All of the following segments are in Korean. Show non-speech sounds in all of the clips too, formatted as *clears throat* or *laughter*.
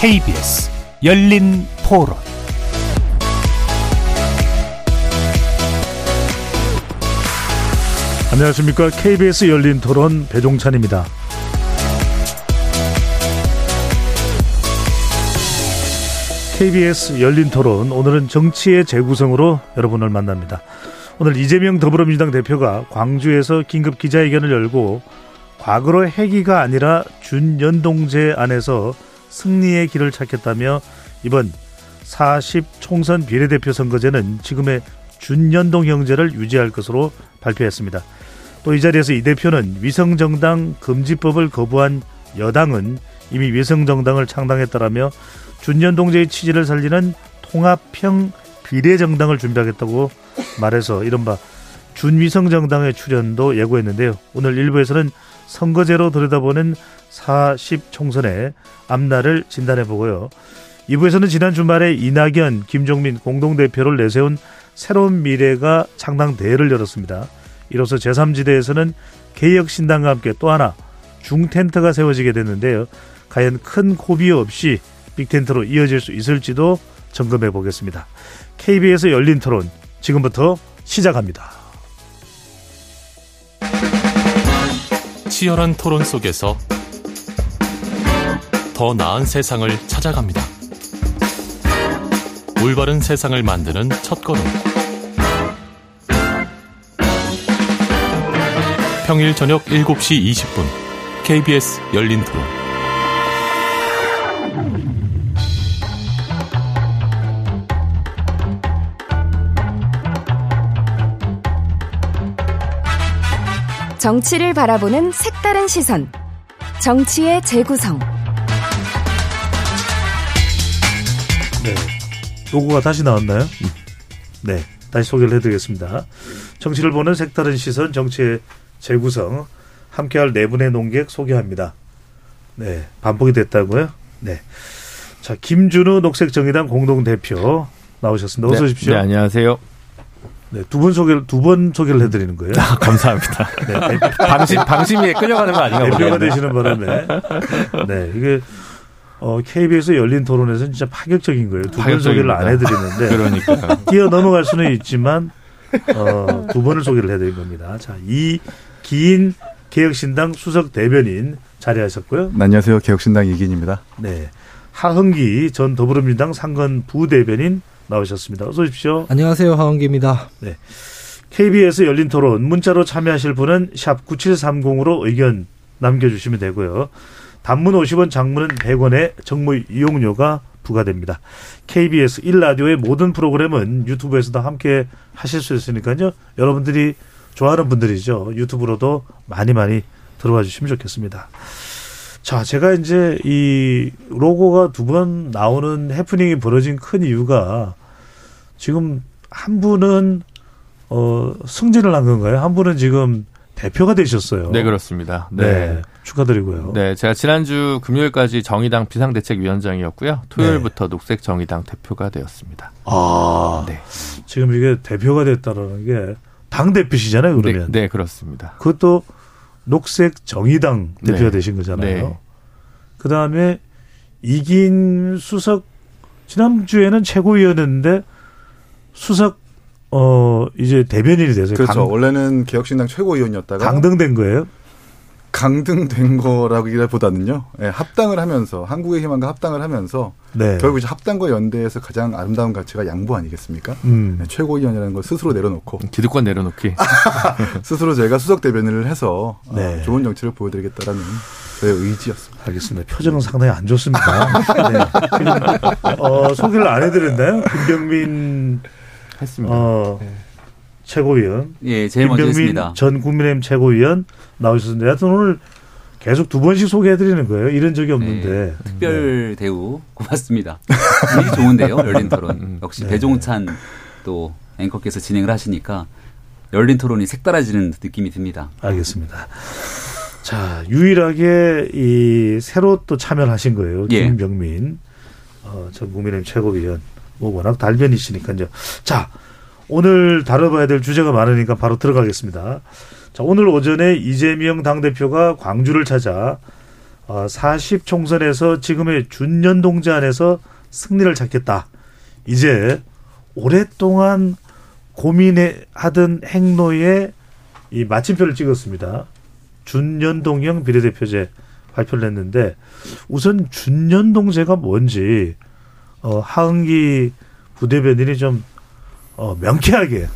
KBS 열린 토론 안녕하십니까. KBS 열린 토론 배종찬입니다. KBS 열린 토론 오늘은 정치의 재구성으로 여러분을 만납니다. 오늘 이재명 더불어민주당 대표가 광주에서 긴급 기자회견을 열고 과거로 회기가 아니라 준연동제 안에서 승리의 길을 찾겠다며 이번 40 총선 비례대표 선거제는 지금의 준연동 형제를 유지할 것으로 발표했습니다. 또 이 자리에서 이 대표는 위성정당 금지법을 거부한 여당은 이미 위성정당을 창당했다라며 준연동제의 취지를 살리는 통합형 비례정당을 준비하겠다고 말해서 이른바 준위성정당의 출연도 예고했는데요. 오늘 일부에서는 선거제로 들여다보는 40 총선의 앞날을 진단해 보고요. 2부에서는 지난 주말에 이낙연, 김종민 공동대표를 내세운 새로운 미래가 창당 대회를 열었습니다. 이로써 제3지대에서는 개혁신당과 함께 또 하나 중텐트가 세워지게 됐는데요. 과연 큰 고비 없이 빅텐트로 이어질 수 있을지도 점검해 보겠습니다. KBS 열린 토론 지금부터 시작합니다. 치열한 토론 속에서 더 나은 세상을 찾아갑니다. 올바른 세상을 만드는 첫 걸음. 평일 저녁 7시 20분 KBS 열린 토론. 정치를 바라보는 색다른 시선. 정치의 재구성. 네. 로고가 다시 나왔나요? 네. 다시 소개를 해드리겠습니다. 정치를 보는 색다른 시선, 정치의 재구성. 함께할 네 분의 농객 소개합니다. 네. 반복이 됐다고요? 네. 자, 김준우 녹색정의당 공동대표 나오셨습니다. 어서 오십시오. 네, 네 안녕하세요. 네, 두번 소개를 두 번 소개를 해드리는 거예요. 아, 감사합니다. 네, 방심 방심에 끌려가는 거 아닌가 대표가 되시는 바람에 네 이게 어, KBS 열린 토론에서는 진짜 파격적인 거예요. 두 번 소개를 안 해드리는데 *laughs* 그러니까 뛰어 넘어갈 수는 있지만 어, 두 번을 소개를 해드린 겁니다. 자, 이 기인 개혁신당 수석 대변인 자리하셨고요. 네, 안녕하세요, 개혁신당 이기인입니다. 네, 하흥기 전 더불어민주당 상근 부대변인 나오셨습니다. 어서 오십시오. 안녕하세요. 하원기입니다. 네. KBS 열린 토론 문자로 참여하실 분은 샵 9730으로 의견 남겨주시면 되고요. 단문 50원, 장문은 100원의 정무 이용료가 부과됩니다. KBS 1라디오의 모든 프로그램은 유튜브에서도 함께 하실 수 있으니까요. 여러분들이 좋아하는 분들이죠. 유튜브로도 많이 많이 들어와 주시면 좋겠습니다. 자, 제가 이제 이 로고가 두 번 나오는 해프닝이 벌어진 큰 이유가 지금 한 분은 어 승진을 한 건가요? 한 분은 지금 대표가 되셨어요. 네, 그렇습니다. 네. 네. 축하드리고요. 네, 제가 지난주 금요일까지 정의당 비상대책위원장이었고요. 토요일부터 네. 녹색 정의당 대표가 되었습니다. 아, 네. 지금 이게 대표가 됐다라는 게 당 대표시잖아요, 그러면. 네, 네, 그렇습니다. 그것도 녹색 정의당 대표가 네. 되신 거잖아요. 네. 그 다음에 이긴 수석 지난주에는 최고위원이었는데 수석 어 이제 대변인이 돼서 그렇죠. 강, 원래는 개혁신당 최고위원이었다가 강등된 거예요. 강등된 거라기보다는요. 네, 합당을 하면서 한국의 희망과 합당을 하면서 네. 결국 이제 합당과 연대에서 가장 아름다운 가치가 양보 아니겠습니까? 음. 네, 최고위원이라는 걸 스스로 내려놓고 *laughs* 기득권 내려놓기 *laughs* 스스로 제가 수석 대변인을 해서 어, 네. 어, 좋은 정치를 보여드리겠다라는 저의 의지였습니다. 알겠습니다. 표정은 상당히 안 좋습니다. *laughs* 네. 어, 소개를 안 해드렸나요? 김병민 했습니다. 어, 네. 최고위원. 예, 제일 먼저 했습니다. 전 국민의힘 최고위원 나오셨는데 하여튼 오늘 계속 두 번씩 소개해드리는 거예요. 이런 적이 없는데. 네, 특별 네. 대우 고맙습니다. 분위기 좋은데요, 열린 토론. 음, 역시 네. 배종찬 또 앵커께서 진행을 하시니까 열린 토론이 색달라지는 느낌이 듭니다. 알겠습니다. 자, 유일하게 이 새로 또 참여를 하신 거예요. 예. 김병민 어, 전 국민의힘 최고위원. 뭐 워낙 달변이시니까요. 자, 오늘 다뤄봐야 될 주제가 많으니까 바로 들어가겠습니다. 자, 오늘 오전에 이재명 당대표가 광주를 찾아 어, 40 총선에서 지금의 준연동제 안에서 승리를 찾겠다. 이제 오랫동안 고민해 하던 행로에 이 마침표를 찍었습니다. 준연동형 비례대표제 발표를 했는데 우선 준연동제가 뭔지 어, 하은기 부대변인이 좀 어, 명쾌하게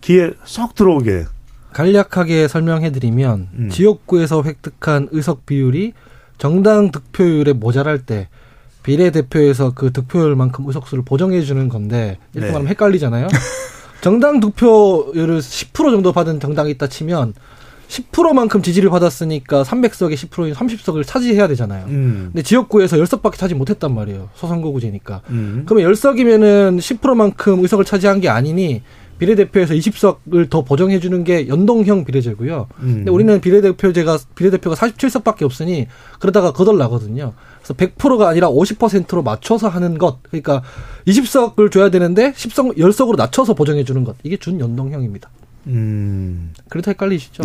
귀에 쏙 들어오게 간략하게 설명해드리면 음. 지역구에서 획득한 의석 비율이 정당 득표율에 모자랄 때 비례대표에서 그 득표율만큼 의석수를 보정해주는 건데 이렇게 네. 말하면 헷갈리잖아요. *laughs* 정당 득표율을 10% 정도 받은 정당이 있다 치면 10%만큼 지지를 받았으니까 300석에 10%인 30석을 차지해야 되잖아요. 음. 근데 지역구에서 10석밖에 차지 못했단 말이에요. 소선거구제니까. 음. 그러면 10석이면은 10%만큼 의석을 차지한 게 아니니 비례대표에서 20석을 더 보정해 주는 게 연동형 비례제고요. 음. 근데 우리는 비례대표제가 비례대표가 47석밖에 없으니 그러다가 거덜 나거든요. 그래서 100%가 아니라 50%로 맞춰서 하는 것. 그러니까 20석을 줘야 되는데 10석 10석으로 낮춰서 보정해 주는 것. 이게 준연동형입니다. 음. 그래도 헷갈리시죠?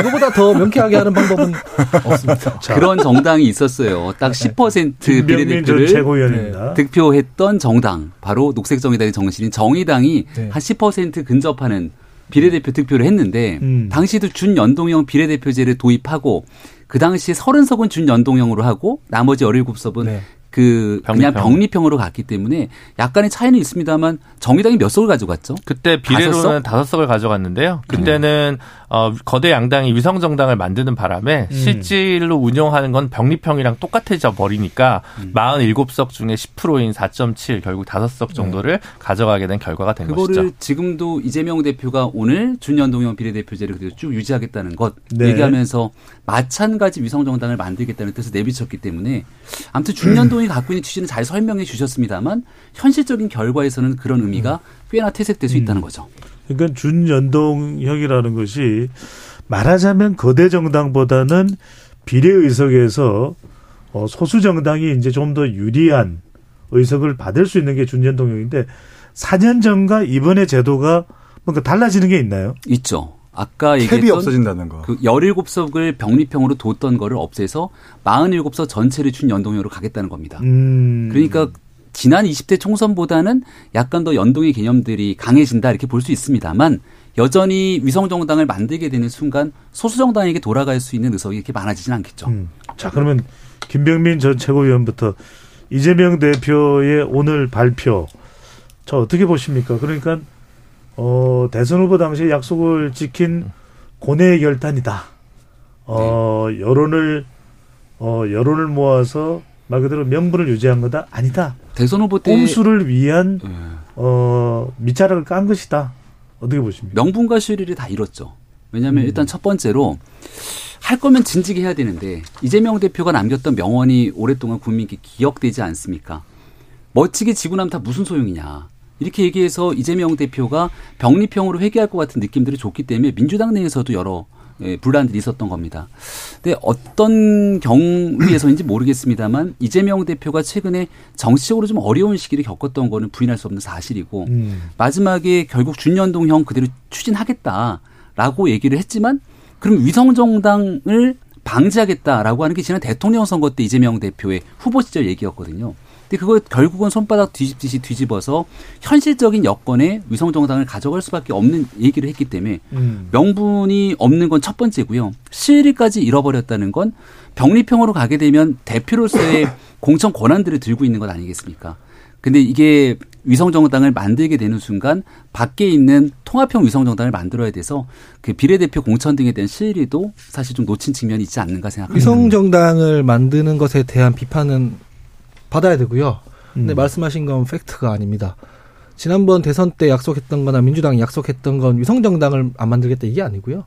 이거보다 더 명쾌하게 하는 방법은 없습니다. *laughs* 자. 그런 정당이 있었어요. 딱 10% 비례대표를 네. 득표했던 정당, 바로 녹색정의당의 정신인 정의당이 네. 한10% 근접하는 비례대표 득표를 했는데 음. 당시도 준연동형 비례대표제를 도입하고 그 당시에 30석은 준연동형으로 하고 나머지 17석은 네. 그 병리평. 그냥 병리평으로 갔기 때문에 약간의 차이는 있습니다만 정의당이 몇 석을 가져갔죠? 그때 비례로는 다섯 석 을 가져갔는데요. 그때는 음. 어, 거대 양당이 위성 정당을 만드는 바람에 음. 실질로 운영하는 건 병리평이랑 똑같아져 버리니까 음. 47석 중에 10%인 4.7 결국 5석 정도를 네. 가져가게 된 결과가 된 그거를 것이죠. 지금도 이재명 대표가 오늘 준연동형 비례대표제를 그대로 쭉 유지하겠다는 것 네. 얘기하면서 마찬가지 위성 정당을 만들겠다는 뜻을 내비쳤기 때문에 아무튼 준연동 이 갖고 있는 취지는 잘 설명해 주셨습니다만 현실적인 결과에서는 그런 의미가 꽤나 퇴색될 수 있다는 거죠. 그러니까 준연동형이라는 것이 말하자면 거대 정당보다는 비례 의석에서 어, 소수 정당이 이제 좀 더 유리한 의석을 받을 수 있는 게 준연동형인데 4년 전과 이번에 제도가 뭔가 달라지는 게 있나요? 있죠. 아까 얘기했던 캡이 없어진다는 거. 그 17석을 병리평으로 뒀던 거를 없애서 47석 전체를 준 연동형으로 가겠다는 겁니다. 음. 그러니까 지난 20대 총선보다는 약간 더 연동의 개념들이 강해진다 이렇게 볼 수 있습니다만 여전히 위성정당을 만들게 되는 순간 소수정당에게 돌아갈 수 있는 의석이 이렇게 많아지진 않겠죠. 음. 자 그러면 김병민 전 최고위원부터 이재명 대표의 오늘 발표 저 어떻게 보십니까? 그러니까 어, 대선 후보 당시 약속을 지킨 고뇌의 결단이다. 어, 네. 여론을 어, 여론을 모아서 말 그대로 명분을 유지한 거다 아니다. 대선 후보 때 꼼수를 위한 네. 어 밑자락을 깐 것이다. 어떻게 보십니까? 명분과 실리를 다 잃었죠. 왜냐하면 음. 일단 첫 번째로 할 거면 진지게 해야 되는데 이재명 대표가 남겼던 명언이 오랫동안 국민께 기억되지 않습니까? 멋지게 지고 나면 다 무슨 소용이냐. 이렇게 얘기해서 이재명 대표가 병리평으로 회귀할 것 같은 느낌들이 좋기 때문에 민주당 내에서도 여러 예, 분란들이 있었던 겁니다. 근데 어떤 경위에서인지 모르겠습니다만 이재명 대표가 최근에 정치적으로 좀 어려운 시기를 겪었던 거는 부인할 수 없는 사실이고 음. 마지막에 결국 준연동형 그대로 추진하겠다라고 얘기를 했지만 그럼 위성정당을 방지하겠다라고 하는 게 지난 대통령 선거 때 이재명 대표의 후보 시절 얘기였거든요. 근데 그거 결국은 손바닥 뒤집듯이 뒤집어서 현실적인 여건에 위성 정당을 가져갈 수밖에 없는 얘기를 했기 때문에 음. 명분이 없는 건 첫 번째고요. 실리까지 잃어버렸다는 건 병리평으로 가게 되면 대표로서의 *laughs* 공천 권한들을 들고 있는 것 아니겠습니까? 근데 이게 위성정당을 만들게 되는 순간 밖에 있는 통합형 위성정당을 만들어야 돼서 그 비례대표 공천 등에 대한 실리도 사실 좀 놓친 측면이 있지 않는가 생각합니다. 위성정당을 만드는 것에 대한 비판은 받아야 되고요. 근데 음. 말씀하신 건 팩트가 아닙니다. 지난번 대선 때 약속했던 거나 민주당이 약속했던 건 위성정당을 안 만들겠다 이게 아니고요.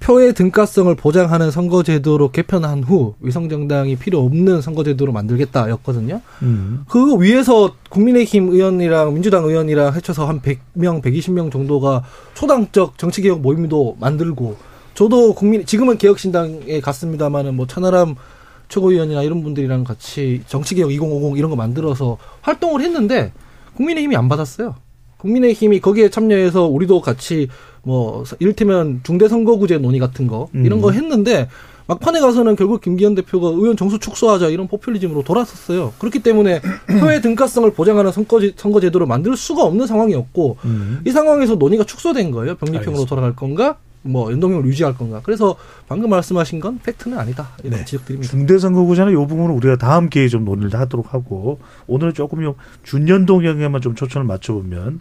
표의 등가성을 보장하는 선거제도로 개편한 후 위성정당이 필요 없는 선거제도로 만들겠다였거든요. 음. 그 위에서 국민의힘 의원이랑 민주당 의원이랑 해쳐서 한 100명, 120명 정도가 초당적 정치개혁 모임도 만들고 저도 국민 지금은 개혁신당에 갔습니다마는 뭐 천하람 최고위원이나 이런 분들이랑 같이 정치개혁 2050 이런 거 만들어서 활동을 했는데 국민의힘이 안 받았어요. 국민의힘이 거기에 참여해서 우리도 같이 뭐 이를테면 중대선거구제 논의 같은 거 이런 거 음. 했는데 막판에 가서는 결국 김기현 대표가 의원 정수 축소하자 이런 포퓰리즘으로 돌아섰어요. 그렇기 때문에 *clears throat* 표의 등가성을 보장하는 선거제, 선거제도를 만들 수가 없는 상황이었고 음. 이 상황에서 논의가 축소된 거예요. 병립형으로 돌아갈 건가? 뭐 연동형을 유지할 건가? 그래서 방금 말씀하신 건 팩트는 아니다. 이런 네. 지적드립니다. 중대선거구제는 이 부분은 우리가 다음 기회에 좀 논의를 하도록 하고 오늘은 조금 준연동형에만 좀 초점을 맞춰보면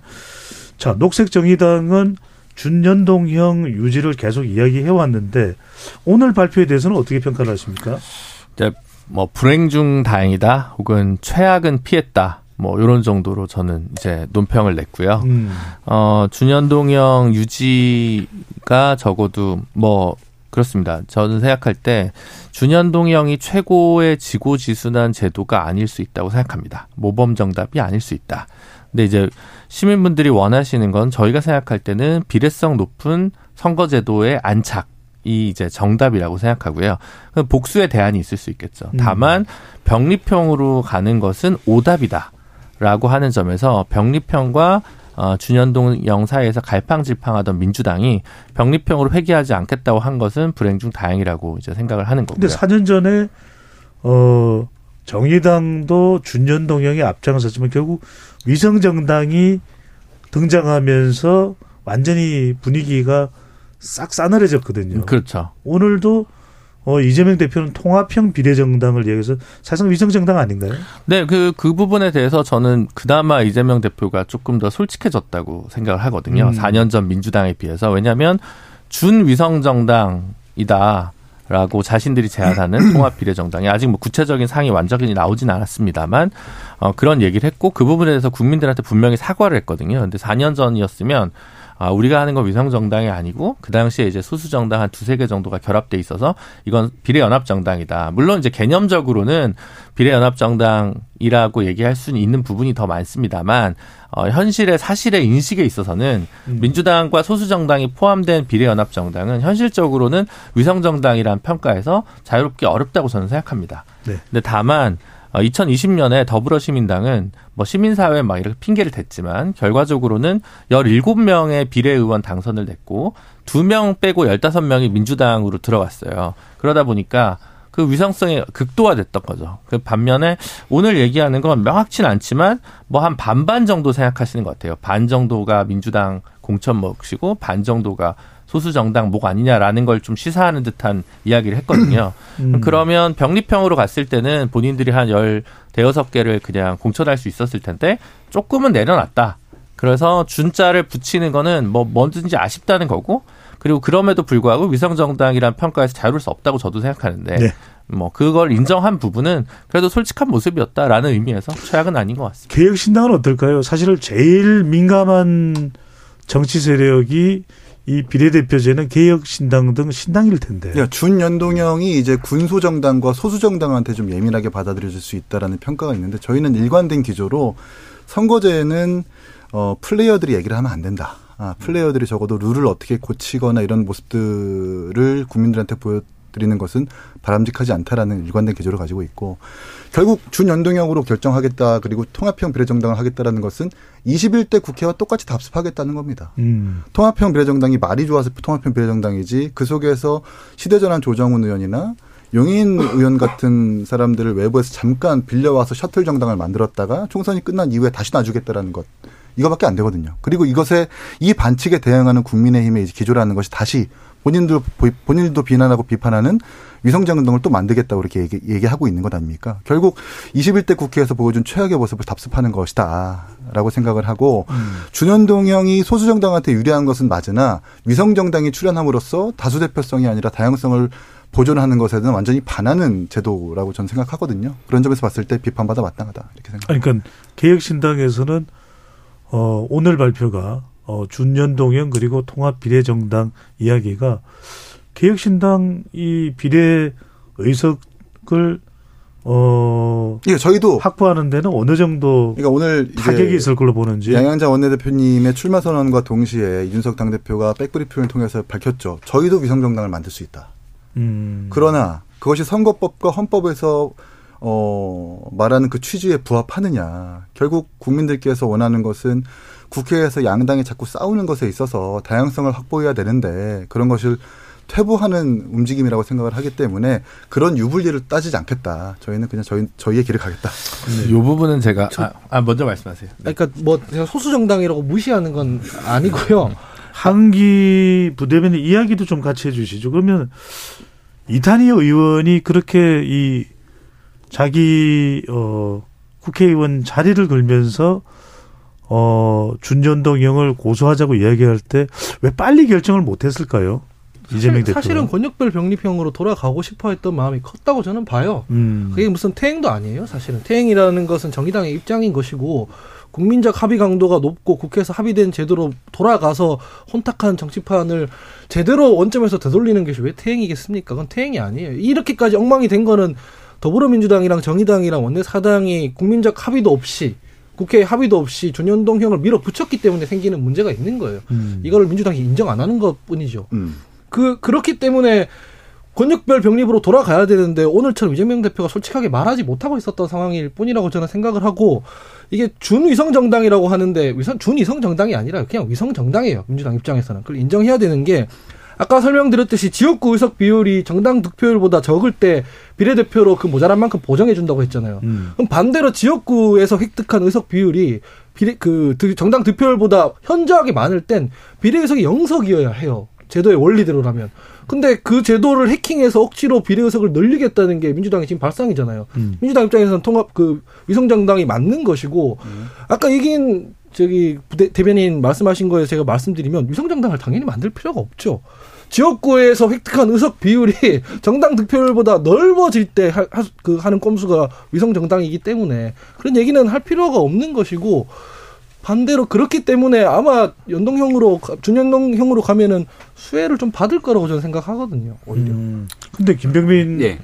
자 녹색 정의당은 준연동형 유지를 계속 이야기해 왔는데 오늘 발표에 대해서는 어떻게 평가를 하십니까? 이제 뭐 불행 중 다행이다 혹은 최악은 피했다. 뭐 이런 정도로 저는 이제 논평을 냈고요. 음. 어 준연동형 유지가 적어도 뭐 그렇습니다. 저는 생각할 때 준연동형이 최고의 지고지순한 제도가 아닐 수 있다고 생각합니다. 모범 정답이 아닐 수 있다. 근데 이제 시민분들이 원하시는 건 저희가 생각할 때는 비례성 높은 선거제도의 안착. 이 이제 정답이라고 생각하고요. 복수의 대안이 있을 수 있겠죠. 음. 다만 병립형으로 가는 것은 오답이다 라고 하는 점에서 병립형과 어, 준연동 영사에서 갈팡질팡하던 민주당이 병립형으로 회귀하지 않겠다고 한 것은 불행 중 다행이라고 이제 생각을 하는 거고요. 근데 4년 전에 어 정의당도 준연동형에 앞장섰지만 결국 위성 정당이 등장하면서 완전히 분위기가 싹 싸늘해졌거든요. 그렇죠. 오늘도 어, 이재명 대표는 통합형 비례정당을 얘기해서 사실상 위성정당 아닌가요? 네, 그, 그 부분에 대해서 저는 그나마 이재명 대표가 조금 더 솔직해졌다고 생각을 하거든요. 음. 4년 전 민주당에 비해서. 왜냐하면 준위성정당이다. 라고 자신들이 제안하는 *clears throat* 통합비례정당이 아직 뭐 구체적인 상이 완전히 나오진 않았습니다만 어, 그런 얘기를 했고 그 부분에 대해서 국민들한테 분명히 사과를 했거든요. 근데 4년 전이었으면 아, 우리가 하는 건 위성 정당이 아니고 그 당시에 이제 소수 정당 한 두세 개 정도가 결합돼 있어서 이건 비례연합 정당이다. 물론 이제 개념적으로는 비례연합 정당이라고 얘기할 수는 있는 부분이 더 많습니다만 어, 현실의 사실의 인식에 있어서는 음. 민주당과 소수 정당이 포함된 비례연합 정당은 현실적으로는 위성 정당이란 평가에서 자유롭게 어렵다고 저는 생각합니다. 네. 근데 다만 2020년에 어, 더불어시민당은 뭐 시민사회 막 이렇게 핑계를 댔지만 결과적으로는 17명의 비례의원 당선을 냈고 2명 빼고 15명이 민주당으로 들어갔어요. 그러다 보니까 그 위성성이 극도화됐던 거죠. 그 반면에 오늘 얘기하는 건 명확치는 않지만 뭐 한 반반 정도 생각하시는 것 같아요. 반 정도가 민주당 공천 몫이고 반 정도가 소수 정당 목 아니냐라는 걸 좀 시사하는 듯한 이야기를 했거든요. *clears throat* 음. 그러면 병립형으로 갔을 때는 본인들이 한 열 대여섯 개를 그냥 공천할 수 있었을 텐데 조금은 내려놨다. 그래서 준자를 붙이는 거는 뭐 뭐든지 아쉽다는 거고 그리고 그럼에도 불구하고 위성 정당이란 평가에서 자유로울 수 없다고 저도 생각하는데 네. 뭐 그걸 인정한 부분은 그래도 솔직한 모습이었다라는 의미에서 최악은 아닌 것 같습니다. 개혁신당은 어떨까요? 사실 제일 민감한 정치 세력이 이 비례대표제는 개혁신당 등 신당일 텐데. 네, 준연동형이 이제 군소정당과 소수정당한테 좀 예민하게 받아들여질 수 있다라는 평가가 있는데 저희는 일관된 기조로 선거제는 어, 플레이어들이 얘기를 하면 안 된다. 아, 플레이어들이 적어도 룰을 어떻게 고치거나 이런 모습들을 국민들한테 보여 드리는 것은 바람직하지 않다라는 일관된 기조를 가지고 있고 결국 준연동형으로 결정하겠다 그리고 통합형 비례정당을 하겠다라는 것은 21대 국회와 똑같이 답습하겠다는 겁니다. 음. 통합형 비례정당이 말이 좋아서 통합형 비례정당이지 그 속에서 시대전환 조정훈 의원이나 용인 의원 같은 사람들을 외부에서 잠깐 빌려와서 셔틀 정당을 만들었다가 총선이 끝난 이후에 다시 놔주겠다라는 것. 이거밖에 안 되거든요. 그리고 이것에 이 반칙에 대응하는 국민의힘의 기조라는 것이 다시 본인들 본인들도 비난하고 비판하는 위성장 운동을 또 만들겠다고 이렇게 얘기, 얘기 하고 있는 것 아닙니까? 결국 21대 국회에서 보여준 최악의 모습을 답습하는 것이다라고 생각을 하고 음. 준현동 형이 소수정당한테 유리한 것은 맞으나 위성정당이 출연함으로써 다수 대표성이 아니라 다양성을 보존하는 것에는 완전히 반하는 제도라고 저는 생각하거든요. 그런 점에서 봤을 때 비판받아 마땅하다 이렇게 생각합니다. 그러니까 개혁신당에서는 어, 오늘 발표가 어, 준연동형 그리고 통합 비례정당 이야기가 개혁신당 이 비례 의석을 어, 예, 저희도 확보하는 데는 어느 정도 그러니까 오늘 타격이 있을 걸로 보는지 양양자 원내대표님의 출마 선언과 동시에 이준석 당 대표가 백브리핑을 통해서 밝혔죠. 저희도 위성 정당을 만들 수 있다. 음. 그러나 그것이 선거법과 헌법에서 어, 말하는 그 취지에 부합하느냐. 결국 국민들께서 원하는 것은 국회에서 양당이 자꾸 싸우는 것에 있어서 다양성을 확보해야 되는데 그런 것을 퇴보하는 움직임이라고 생각을 하기 때문에 그런 유불리를 따지지 않겠다. 저희는 그냥 저희 저희의 길을 가겠다. 네. 이 부분은 제가 아, 아, 먼저 말씀하세요. 네. 그러니까 뭐 소수 정당이라고 무시하는 건 아니고요. 한기 부대변인 이야기도 좀 같이 해주시죠. 그러면 이탄희 의원이 그렇게 이 자기 어 국회의원 자리를 걸면서 어 준전동 형을 고소하자고 이야기할 때 왜 빨리 결정을 못했을까요? 이재명 대표 사실은 권역별 병립형으로 돌아가고 싶어했던 마음이 컸다고 저는 봐요. 음. 그게 무슨 퇴행도 아니에요. 사실은 퇴행이라는 것은 정의당의 입장인 것이고 국민적 합의 강도가 높고 국회에서 합의된 제도로 돌아가서 혼탁한 정치판을 제대로 원점에서 되돌리는 것이 왜 퇴행이겠습니까? 그건 퇴행이 아니에요. 이렇게까지 엉망이 된 거는 더불어민주당이랑 정의당이랑 원내 사당이 국민적 합의도 없이 국회 합의도 없이 준연동형을 밀어붙였기 때문에 생기는 문제가 있는 거예요. 음. 이걸 민주당이 인정 안 하는 것 뿐이죠. 음. 그, 그렇기 때문에 권역별 병립으로 돌아가야 되는데 오늘처럼 이재명 대표가 솔직하게 말하지 못하고 있었던 상황일 뿐이라고 저는 생각을 하고 이게 준위성 정당이라고 하는데 위성 준위성 정당이 아니라 그냥 위성 정당이에요. 민주당 입장에서는. 그걸 인정해야 되는 게 아까 설명드렸듯이 지역구 의석 비율이 정당 득표율보다 적을 때 비례대표로 그 모자란 만큼 보정해 준다고 했잖아요. 음. 그럼 반대로 지역구에서 획득한 의석 비율이 비례 그 정당 득표율보다 현저하게 많을 땐 비례 의석이 영석이어야 해요. 제도의 원리대로라면. 근데 그 제도를 해킹해서 억지로 비례 의석을 늘리겠다는 게 민주당의 지금 발상이잖아요. 음. 민주당 입장에서는 통합 그 위성정당이 맞는 것이고 음. 아까 얘기인 저기 대, 대변인 말씀하신 거에 제가 말씀드리면 위성정당을 당연히 만들 필요가 없죠. 지역구에서 획득한 의석 비율이 *laughs* 정당 득표율보다 넓어질 때 하, 그 하는 꼼수가 위성 정당이기 때문에 그런 얘기는 할 필요가 없는 것이고 반대로 그렇기 때문에 아마 연동형으로 준연동형으로 가면은 수혜를 좀 받을 거라고 저는 생각하거든요. 오히려. 음. 근데 김병민 네.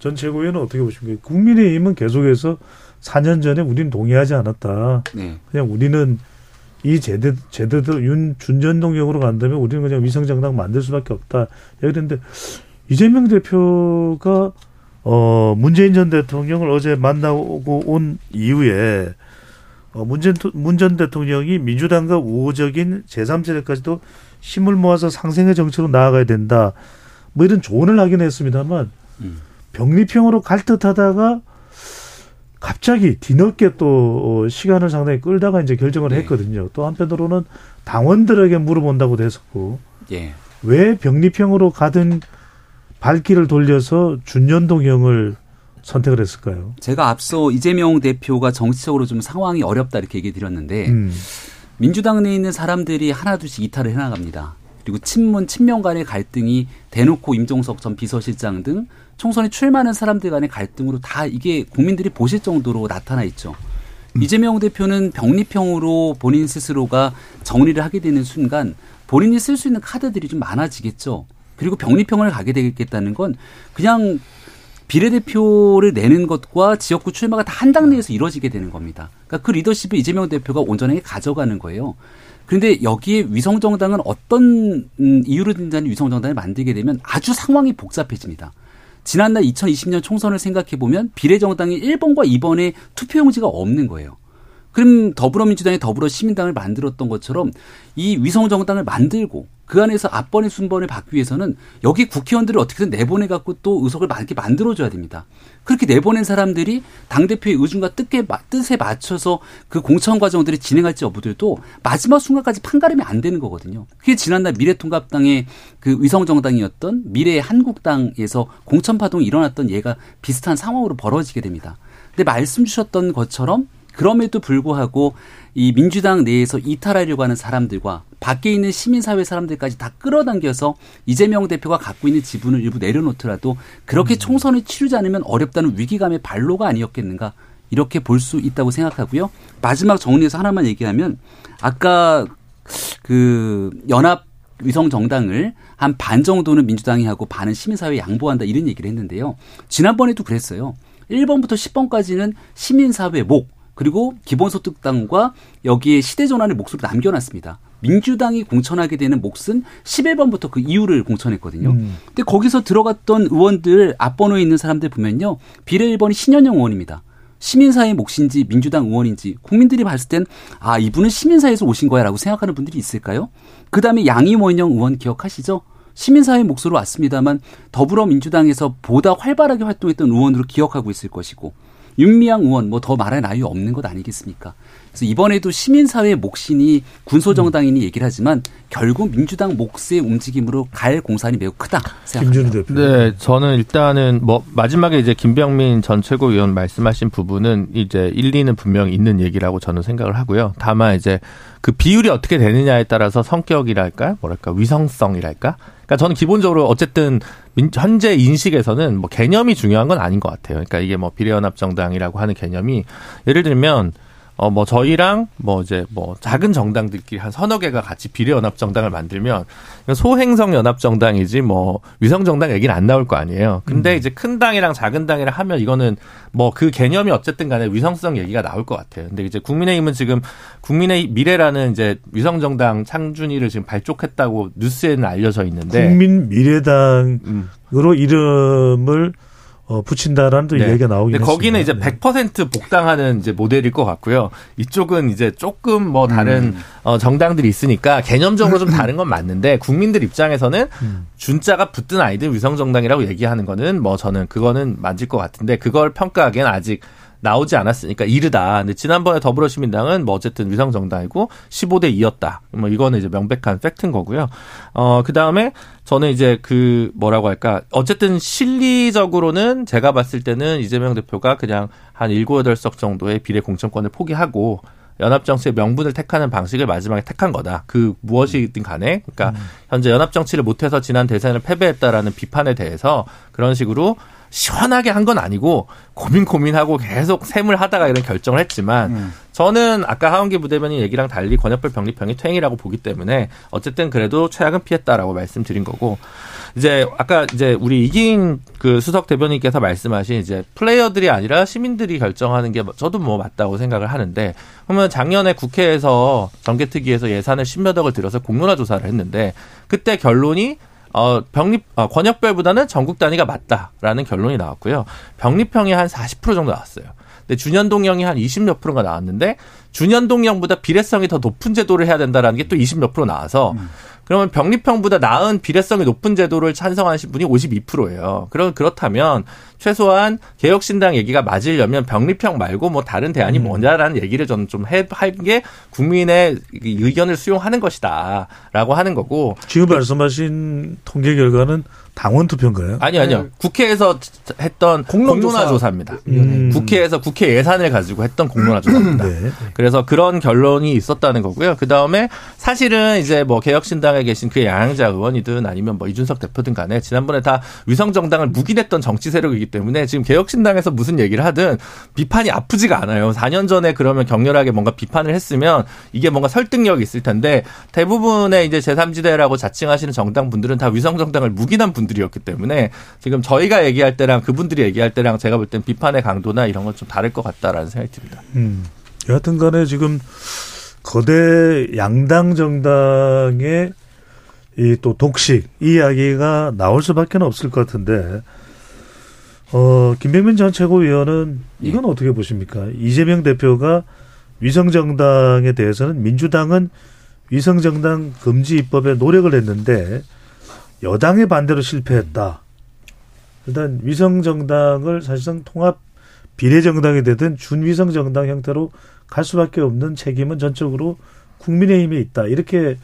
전 최고위원은 어떻게 보십니까? 국민의힘은 계속해서 4년 전에 우리는 동의하지 않았다. 네. 그냥 우리는 이 제대 제대로 윤 준전동형으로 간다면 우리는 그냥 위성 정당 만들 수밖에 없다. 얘기했는데 이재명 대표가 어 문재인 전 대통령을 어제 만나고 온 이후에 어 문전 문전 대통령이 민주당과 우호적인 제3세대까지도 힘을 모아서 상생의 정치로 나아가야 된다. 뭐 이런 조언을 하긴 했습니다만 음. 병리평으로 갈 듯하다가 갑자기 뒤늦게 또 어, 시간을 상당히 끌다가 이제 결정을 네. 했거든요. 또 한편으로는 당원들에게 물어본다고도 했었고 예. 왜 병리평으로 가든 발길을 돌려서 준연동형을 선택을 했을까요? 제가 앞서 이재명 대표가 정치적으로 좀 상황이 어렵다 이렇게 얘기 드렸는데 음. 민주당 내에 있는 사람들이 하나둘씩 이탈을 해나갑니다. 그리고 친문 친명 간의 갈등이 대놓고 임종석 전 비서실장 등 총선에 출마하는 사람들 간의 갈등으로 다 이게 국민들이 보실 정도로 나타나 있죠. 음. 이재명 대표는 병리평으로 본인 스스로가 정리를 하게 되는 순간 본인이 쓸 수 있는 카드들이 좀 많아지겠죠. 그리고 병리평을 가게 되겠다는 건 그냥 비례대표를 내는 것과 지역구 출마가 다 한 당 내에서 이루어지게 되는 겁니다. 그러니까 그 리더십을 이재명 대표가 온전하게 가져가는 거예요. 그런데 여기에 위성정당은 어떤 음, 이유로든지 위성정당을 만들게 되면 아주 상황이 복잡해집니다. 지난날 2020년 총선을 생각해 보면 비례정당이 1번과 2번에 투표용지가 없는 거예요. 그럼 더불어민주당이 더불어 시민당을 만들었던 것처럼 이 위성정당을 만들고 그 안에서 앞번의 순번을 받기 위해서는 여기 국회의원들을 어떻게든 내보내 갖고 또 의석을 많게 만들어줘야 됩니다. 그렇게 내보낸 사람들이 당대표의 의중과 뜻에, 뜻에 맞춰서 그 공천 과정들이 진행할지 여부들도 마지막 순간까지 판가름이 안 되는 거거든요. 그게 지난날 미래통합당의 그 위성정당이었던 미래 한국당에서 공천 파동이 일어났던 예가 비슷한 상황으로 벌어지게 됩니다. 근데 말씀 주셨던 것처럼 그럼에도 불구하고 이 민주당 내에서 이탈하려고 하는 사람들과 밖에 있는 시민사회 사람들까지 다 끌어당겨서 이재명 대표가 갖고 있는 지분을 일부 내려놓더라도 그렇게 음. 총선을 치르지 않으면 어렵다는 위기감의 발로가 아니었겠는가 이렇게 볼 수 있다고 생각하고요. 마지막 정리해서 하나만 얘기하면 아까 그 연합 위성 정당을 한 반 정도는 민주당이 하고 반은 시민사회에 양보한다 이런 얘기를 했는데요. 지난번에도 그랬어요. 1번부터 10번까지는 시민사회 목 그리고 기본소득당과 여기에 시대전환의 목소리를 남겨놨습니다. 민주당이 공천하게 되는 몫은 11번부터 그 이유를 공천했거든요. 음. 근데 거기서 들어갔던 의원들 앞번호에 있는 사람들 보면요. 비례 1번이 신현영 의원입니다. 시민사회 몫인지 민주당 의원인지 국민들이 봤을 땐 아, 이분은 시민사회에서 오신 거야 라고 생각하는 분들이 있을까요? 그 다음에 양이원영 의원 기억하시죠? 시민사회 목소리로 왔습니다만 더불어민주당에서 보다 활발하게 활동했던 의원으로 기억하고 있을 것이고 윤미향 의원 뭐 더 말할 나위 없는 것 아니겠습니까? 그래서 이번에도 시민사회 몫이니 군소정당이니 얘기를 하지만 결국 민주당 몫의 움직임으로 갈 공산이 매우 크다 생각합니다. 대표. 네, 저는 일단은 뭐 마지막에 이제 김병민 전 최고위원 말씀하신 부분은 이제 일리는 분명히 있는 얘기라고 저는 생각을 하고요. 다만 이제 그 비율이 어떻게 되느냐에 따라서 성격이랄까 뭐랄까 위성성이랄까 그러니까 저는 기본적으로 어쨌든 현재 인식에서는 뭐 개념이 중요한 건 아닌 것 같아요. 그러니까 이게 뭐 비례연합정당이라고 하는 개념이 예를 들면 어, 뭐, 저희랑, 뭐, 이제, 뭐, 작은 정당들끼리 한 서너 개가 같이 비례연합정당을 만들면, 소행성 연합정당이지, 뭐, 위성정당 얘기는 안 나올 거 아니에요. 근데 음. 이제 큰 당이랑 작은 당이랑 하면 이거는, 뭐, 그 개념이 어쨌든 간에 위성성 얘기가 나올 것 같아요. 근데 이제 국민의힘은 지금, 국민의 미래라는 이제 위성정당 창준이를 지금 발족했다고 뉴스에는 알려져 있는데. 국민 미래당으로 음. 이름을 어, 붙인다라는 또 네. 얘기가 나오긴 했습니다. 거기는 이제 100% 복당하는 이제 모델일 것 같고요. 이쪽은 이제 조금 뭐 다른 음. 어, 정당들이 있으니까 개념적으로 좀 *clears throat* 다른 건 맞는데 국민들 입장에서는 음. 준자가 붙든 아이들 위성 정당이라고 얘기하는 거는 뭐 저는 그거는 맞을 것 같은데 그걸 평가하기엔 아직 나오지 않았으니까 이르다. 근데 지난번에 더불어시민당은 뭐 어쨌든 위성정당이고 15대 2였다. 뭐 이거는 이제 명백한 팩트인 거고요. 어, 그 다음에 저는 이제 그 뭐라고 할까. 어쨌든 실리적으로는 제가 봤을 때는 이재명 대표가 그냥 한 7, 8석 정도의 비례 공천권을 포기하고 연합정치의 명분을 택하는 방식을 마지막에 택한 거다. 그 무엇이든 간에. 그러니까 음. 현재 연합정치를 못해서 지난 대선을 패배했다라는 비판에 대해서 그런 식으로 시원하게 한 건 아니고 고민 고민하고 계속 셈을 하다가 이런 결정을 했지만 음. 저는 아까 하원기 부대변인 얘기랑 달리 권역별 병립형이 퇴행이라고 보기 때문에 어쨌든 그래도 최악은 피했다라고 말씀드린 거고 이제 아까 이제 우리 이긴 그 수석 대변인께서 말씀하신 이제 플레이어들이 아니라 시민들이 결정하는 게 저도 뭐 맞다고 생각을 하는데 그러면 작년에 국회에서 정개특위에서 예산을 십몇 억을 들여서 공론화 조사를 했는데 그때 결론이 어, 병립, 어, 권역별보다는 전국 단위가 맞다라는 결론이 나왔고요. 병립형이 한 40% 정도 나왔어요. 근데 준연동형이 한 20몇 프로가 나왔는데 준연동형보다 비례성이 더 높은 제도를 해야 된다라는 게 또 20몇 프로 나와서 음. 그러면 병립형보다 나은 비례성이 높은 제도를 찬성하신 분이 52%예요. 그럼 그렇다면 최소한 개혁신당 얘기가 맞으려면 병립형 말고 뭐 다른 대안이 음. 뭐냐라는 얘기를 저는 좀 해, 할 게 국민의 의견을 수용하는 것이다라고 하는 거고. 지금 말씀하신 통계 결과는 당원 투표인가요? 아니요, 아니요. 네. 국회에서 했던 공론화 조사 입니다. 음. 국회에서 국회 예산을 가지고 했던 공론화 조사입니다. 네. 그래서 그런 결론이 있었다는 거고요. 그 다음에 사실은 이제 뭐 개혁신당에 계신 그 양양자 의원이든 아니면 뭐 이준석 대표든 간에 지난번에 다 위성 정당을 묵인했던 정치 세력이기 때문에 지금 개혁신당에서 무슨 얘기를 하든 비판이 아프지가 않아요. 4년 전에 그러면 격렬하게 뭔가 비판을 했으면 이게 뭔가 설득력이 있을 텐데 대부분의 이제 제3지대라고 자칭하시는 정당 분들은 다 위성 정당을 묵인한 분 들이었기 때문에 지금 저희가 얘기할 때랑 그분들이 얘기할 때랑 제가 볼 땐 비판의 강도나 이런 건 좀 다를 것 같다라는 생각이 듭니다. 음. 여하튼 간에 지금 거대 양당 정당의 이 또 독식 이야기가 나올 수밖에 없을 것 같은데 어, 김병민 전 최고위원은 예. 이건 예. 어떻게 보십니까? 이재명 대표가 위성 정당에 대해서는 민주당은 위성 정당 금지 입법에 노력을 했는데 여당의 반대로 실패했다. 일단 위성 정당을 사실상 통합 비례 정당이 되든 준위성 정당 형태로 갈 수밖에 없는 책임은 전적으로 국민의힘에 있다. 이렇게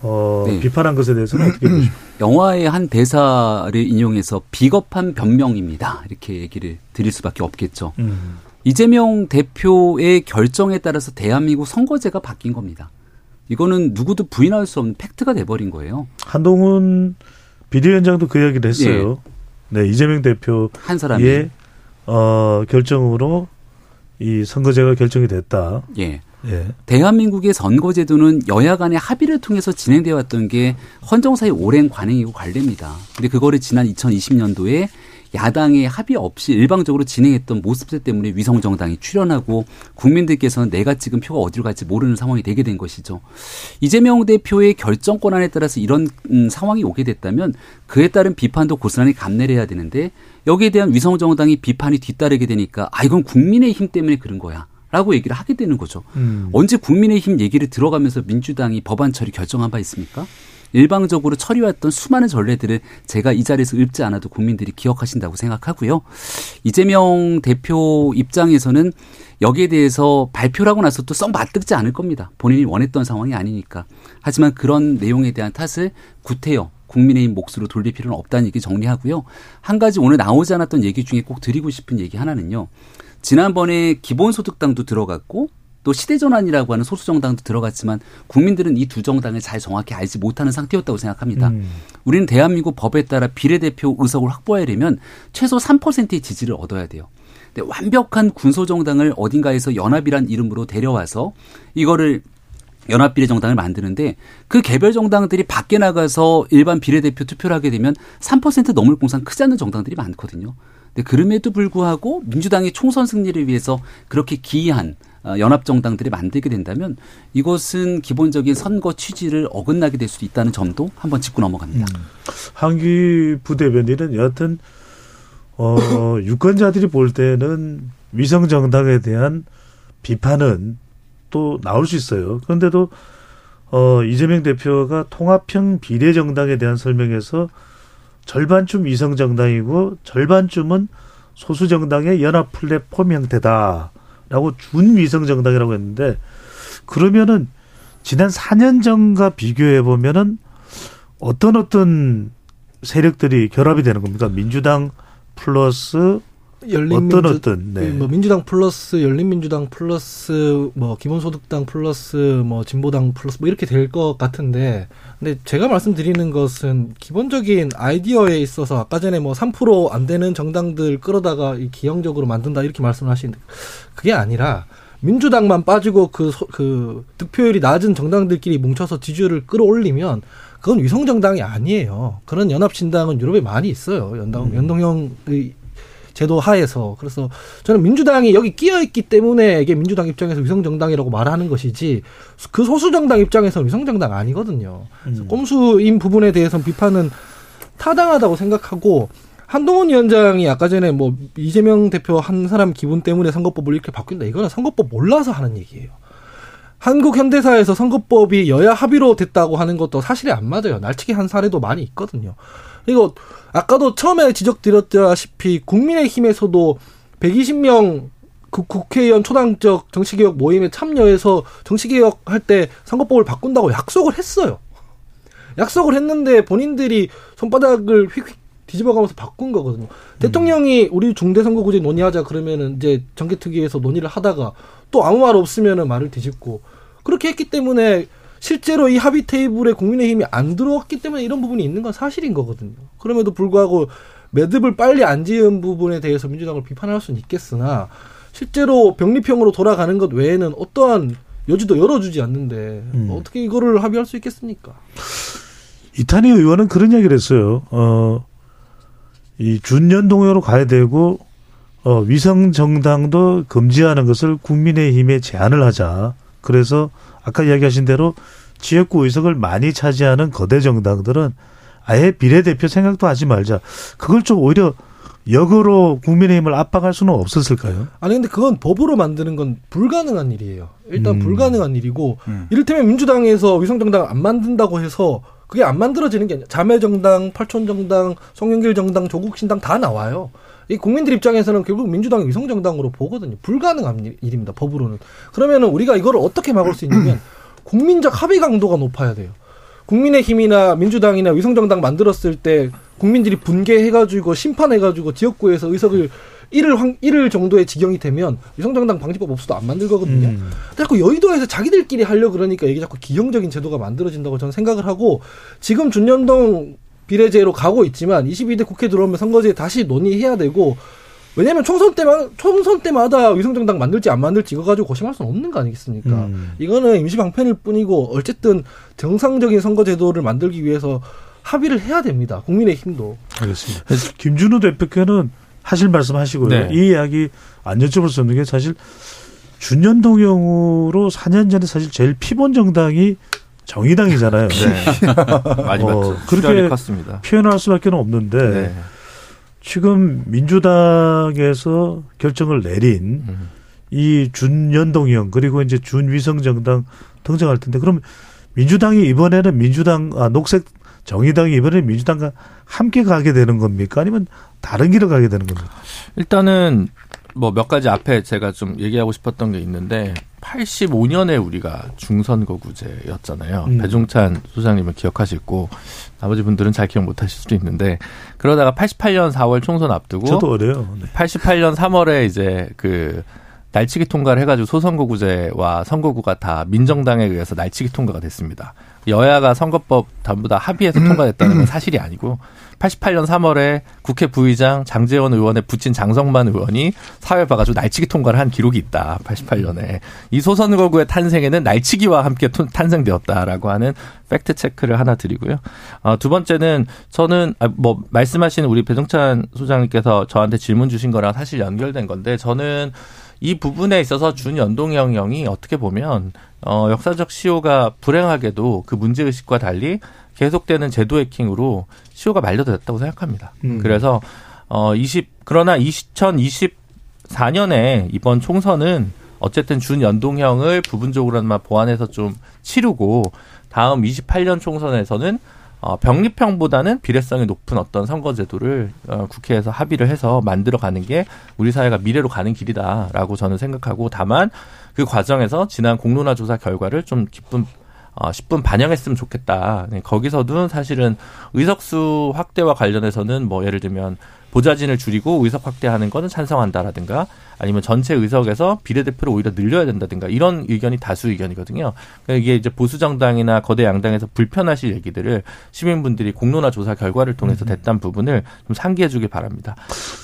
어, 네. 비판한 것에 대해서는 어떻게 보십니까? *clears throat* 영화의 한 대사를 인용해서 비겁한 변명입니다. 이렇게 얘기를 드릴 수밖에 없겠죠. 음. 이재명 대표의 결정에 따라서 대한민국 선거제가 바뀐 겁니다. 이거는 누구도 부인할 수 없는 팩트가 돼버린 거예요. 한동훈 비대위원장도 그 이야기를 했어요. 네, 네 이재명 대표 한 사람의 어, 결정으로 이 선거제가 결정이 됐다. 예. 예. 대한민국의 선거제도는 여야 간의 합의를 통해서 진행되어 왔던 게 헌정사의 오랜 관행이고 관례입니다. 근데 그거를 지난 2020년도에 야당의 합의 없이 일방적으로 진행했던 모습들 때문에 위성 정당이 출연하고 국민들께서는 내가 찍은 표가 어디로 갈지 모르는 상황이 되게 된 것이죠. 이재명 대표의 결정 권한에 따라서 이런 음, 상황이 오게 됐다면 그에 따른 비판도 고스란히 감내를 해야 되는데 여기에 대한 위성 정당이 비판이 뒤따르게 되니까 아 이건 국민의힘 때문에 그런 거야. 라고 얘기를 하게 되는 거죠. 음. 언제 국민의힘 얘기를 들어가면서 민주당이 법안 처리 결정한 바 있습니까? 일방적으로 처리했던 수많은 전례들을 제가 이 자리에서 읊지 않아도 국민들이 기억하신다고 생각하고요. 이재명 대표 입장에서는 여기에 대해서 발표를 하고 나서 또 썩 맞듣지 않을 겁니다. 본인이 원했던 상황이 아니니까. 하지만 그런 내용에 대한 탓을 구태여 국민의힘 몫으로 돌릴 필요는 없다는 얘기 정리하고요. 한 가지 오늘 나오지 않았던 얘기 중에 꼭 드리고 싶은 얘기 하나는요. 지난번에 기본소득당도 들어갔고 또 시대전환이라고 하는 소수정당도 들어갔지만 국민들은 이 두 정당을 잘 정확히 알지 못하는 상태였다고 생각합니다. 음. 우리는 대한민국 법에 따라 비례대표 의석을 확보하려면 최소 3%의 지지를 얻어야 돼요. 근데 완벽한 군소정당을 어딘가에서 연합이란 이름으로 데려와서 이거를 연합 비례정당을 만드는데 그 개별 정당들이 밖에 나가서 일반 비례대표 투표를 하게 되면 3% 넘을 공산 크지 않은 정당들이 많거든요. 근데 그럼에도 불구하고 민주당의 총선 승리를 위해서 그렇게 기이한 어, 연합정당들이 만들게 된다면 이것은 기본적인 선거 취지를 어긋나게 될 수도 있다는 점도 한번 짚고 넘어갑니다. 음. 한기 부대변인은 여하튼 어, *clears throat* 유권자들이 볼 때는 위성 정당에 대한 비판은 또 나올 수 있어요. 그런데도 어, 이재명 대표가 통합형 비례 정당에 대한 설명에서 절반쯤 위성 정당이고 절반쯤은 소수 정당의 연합 플랫폼 형태다 라고 준위성 정당이라고 했는데 그러면은 지난 4년 전과 비교해 보면은 어떤 어떤 세력들이 결합이 되는 겁니까? 민주당 플러스 열린민주, 어떤 어떤 네. 뭐 민주당 플러스 열린민주당 플러스 뭐 기본소득당 플러스 뭐 진보당 플러스 뭐 이렇게 될 것 같은데 근데 제가 말씀드리는 것은 기본적인 아이디어에 있어서 아까 전에 뭐 3%안 되는 정당들 끌어다가 이 기형적으로 만든다 이렇게 말씀을 하시는데 그게 아니라 민주당만 빠지고 그, 그 득표율이 낮은 정당들끼리 뭉쳐서 지지율을 끌어올리면 그건 위성 정당이 아니에요. 그런 연합 신당은 유럽에 많이 있어요. 연당, 음. 연동형의 제도 하에서 그래서 저는 민주당이 여기 끼어 있기 때문에 이게 민주당 입장에서 위성 정당이라고 말하는 것이지 그 소수 정당 입장에서는 위성 정당 아니거든요. 음. 꼼수인 부분에 대해서는 비판은 타당하다고 생각하고 한동훈 위원장이 아까 전에 뭐 이재명 대표 한 사람 기분 때문에 선거법을 이렇게 바뀐다. 이거는 선거법 몰라서 하는 얘기예요. 한국 현대사에서 선거법이 여야 합의로 됐다고 하는 것도 사실이 안 맞아요. 날치기 한 사례도 많이 있거든요. 이거 아까도 처음에 지적드렸다시피 국민의힘에서도 120명 그 국회의원 초당적 정치개혁 모임에 참여해서 정치개혁 할 때 선거법을 바꾼다고 약속을 했어요. 약속을 했는데 본인들이 손바닥을 휙휙 뒤집어가면서 바꾼 거거든요. 음. 대통령이 우리 중대선거구제 논의하자 그러면은 이제 정개특위에서 논의를 하다가 또 아무 말 없으면은 말을 뒤집고 그렇게 했기 때문에 실제로 이 합의 테이블에 국민의힘이 안 들어왔기 때문에 이런 부분이 있는 건 사실인 거거든요. 그럼에도 불구하고 매듭을 빨리 안 지은 부분에 대해서 민주당을 비판할 수는 있겠으나 실제로 병립형으로 돌아가는 것 외에는 어떠한 여지도 열어주지 않는데 음. 어떻게 이거를 합의할 수 있겠습니까? 이탄희 의원은 그런 이야기를 했어요. 어, 이 준연동형으로 가야 되고 어, 위성 정당도 금지하는 것을 국민의힘에 제안을 하자. 그래서 아까 이야기하신 대로 지역구 의석을 많이 차지하는 거대 정당들은 아예 비례대표 생각도 하지 말자. 그걸 좀 오히려 역으로 국민의힘을 압박할 수는 없었을까요? 아니 근데 그건 법으로 만드는 건 불가능한 일이에요. 일단 음. 불가능한 일이고 음. 이를테면 민주당에서 위성정당 안 만든다고 해서 그게 안 만들어지는 게 아니라 자매정당, 팔촌정당, 송영길 정당, 조국신당 다 나와요. 이 국민들 입장에서는 결국 민주당이 위성 정당으로 보거든요. 불가능한 일입니다. 법으로는. 그러면은 우리가 이걸 어떻게 막을 수 있냐면 *clears throat* 국민적 합의 강도가 높아야 돼요. 국민의힘이나 민주당이나 위성정당 만들었을 때 국민들이 분개해가지고 심판해가지고 지역구에서 의석을 일을 황, 일을 정도의 지경이 되면 위성정당 방지법 없어도 안 만들거든요. 음. 자꾸 여의도에서 자기들끼리 하려 그러니까 이게 자꾸 기형적인 제도가 만들어진다고 저는 생각을 하고 지금 준연동 비례제로 가고 있지만 22대 국회 들어오면 선거제 다시 논의해야 되고 왜냐하면 총선 때만 총선 때마다 위성정당 만들지 안 만들지 이거 가지고 고심할 수는 없는 거 아니겠습니까? 음. 이거는 임시 방편일 뿐이고 어쨌든 정상적인 선거제도를 만들기 위해서 합의를 해야 됩니다. 국민의 힘도. 알겠습니다. 김준우 대표께는 하실 말씀 하시고요. 네. 이 이야기 안 여쭤볼 수 없는 게 사실 준연동형으로 4년 전에 사실 제일 피본 정당이 정의당이잖아요. 네. *laughs* 많이 어, 그렇게 컸습니다. 표현할 수밖에 없는데 네. 지금 민주당에서 결정을 내린 음. 이 준연동형 그리고 이제 준위성 정당 등장할 텐데 그럼 민주당이 이번에는 민주당 아, 녹색 정의당이 이번에 민주당과 함께 가게 되는 겁니까? 아니면 다른 길을 가게 되는 겁니까? 일단은 뭐 몇 가지 앞에 제가 좀 얘기하고 싶었던 게 있는데 85년에 우리가 중선거구제였잖아요. 음. 배종찬 소장님은 기억하시고 나머지 분들은 잘 기억 못 하실 수도 있는데 그러다가 88년 4월 총선 앞두고 저도 어려요. 네. 88년 3월에 이제 그 날치기 통과를 해가지고 소선거구제와 선거구가 다 민정당에 의해서 날치기 통과가 됐습니다. 여야가 선거법 전부 다 합의해서 음. 통과됐다는 건 사실이 아니고 88년 3월에 국회 부의장 장재원 의원의 부친 장성만 의원이 사회 봐가지고 날치기 통과를 한 기록이 있다. 88년에 이 소선거구의 탄생에는 날치기와 함께 탄생되었다라고 하는 팩트 체크를 하나 드리고요. 어, 두 번째는 저는 아, 뭐 말씀하신 우리 배종찬 소장님께서 저한테 질문 주신 거랑 사실 연결된 건데 저는 이 부분에 있어서 준연동형 형이 어떻게 보면 어, 역사적 시효가 불행하게도 그 문제의식과 달리 계속되는 제도 해킹으로 시효가 만료됐다고 생각합니다. 음. 그래서 어, 20, 그러나 2024년에 이번 총선은 어쨌든 준연동형을 부분적으로나마 보완해서 좀 치르고 다음 28년 총선에서는 어, 병립형보다는 비례성이 높은 어떤 선거제도를 어, 국회에서 합의를 해서 만들어가는 게 우리 사회가 미래로 가는 길이다라고 저는 생각하고 다만 그 과정에서 지난 공론화 조사 결과를 좀 기쁜 어, 10분 반영했으면 좋겠다. 네, 거기서도 사실은 의석수 확대와 관련해서는 뭐 예를 들면 보좌진을 줄이고 의석 확대하는 거는 찬성한다라든가 아니면 전체 의석에서 비례대표를 오히려 늘려야 된다든가 이런 의견이 다수 의견이거든요. 그러니까 이게 이제 보수 정당이나 거대 양당에서 불편하실 얘기들을 시민분들이 공론화 조사 결과를 통해서 음. 됐단 부분을 좀 상기해 주길 바랍니다.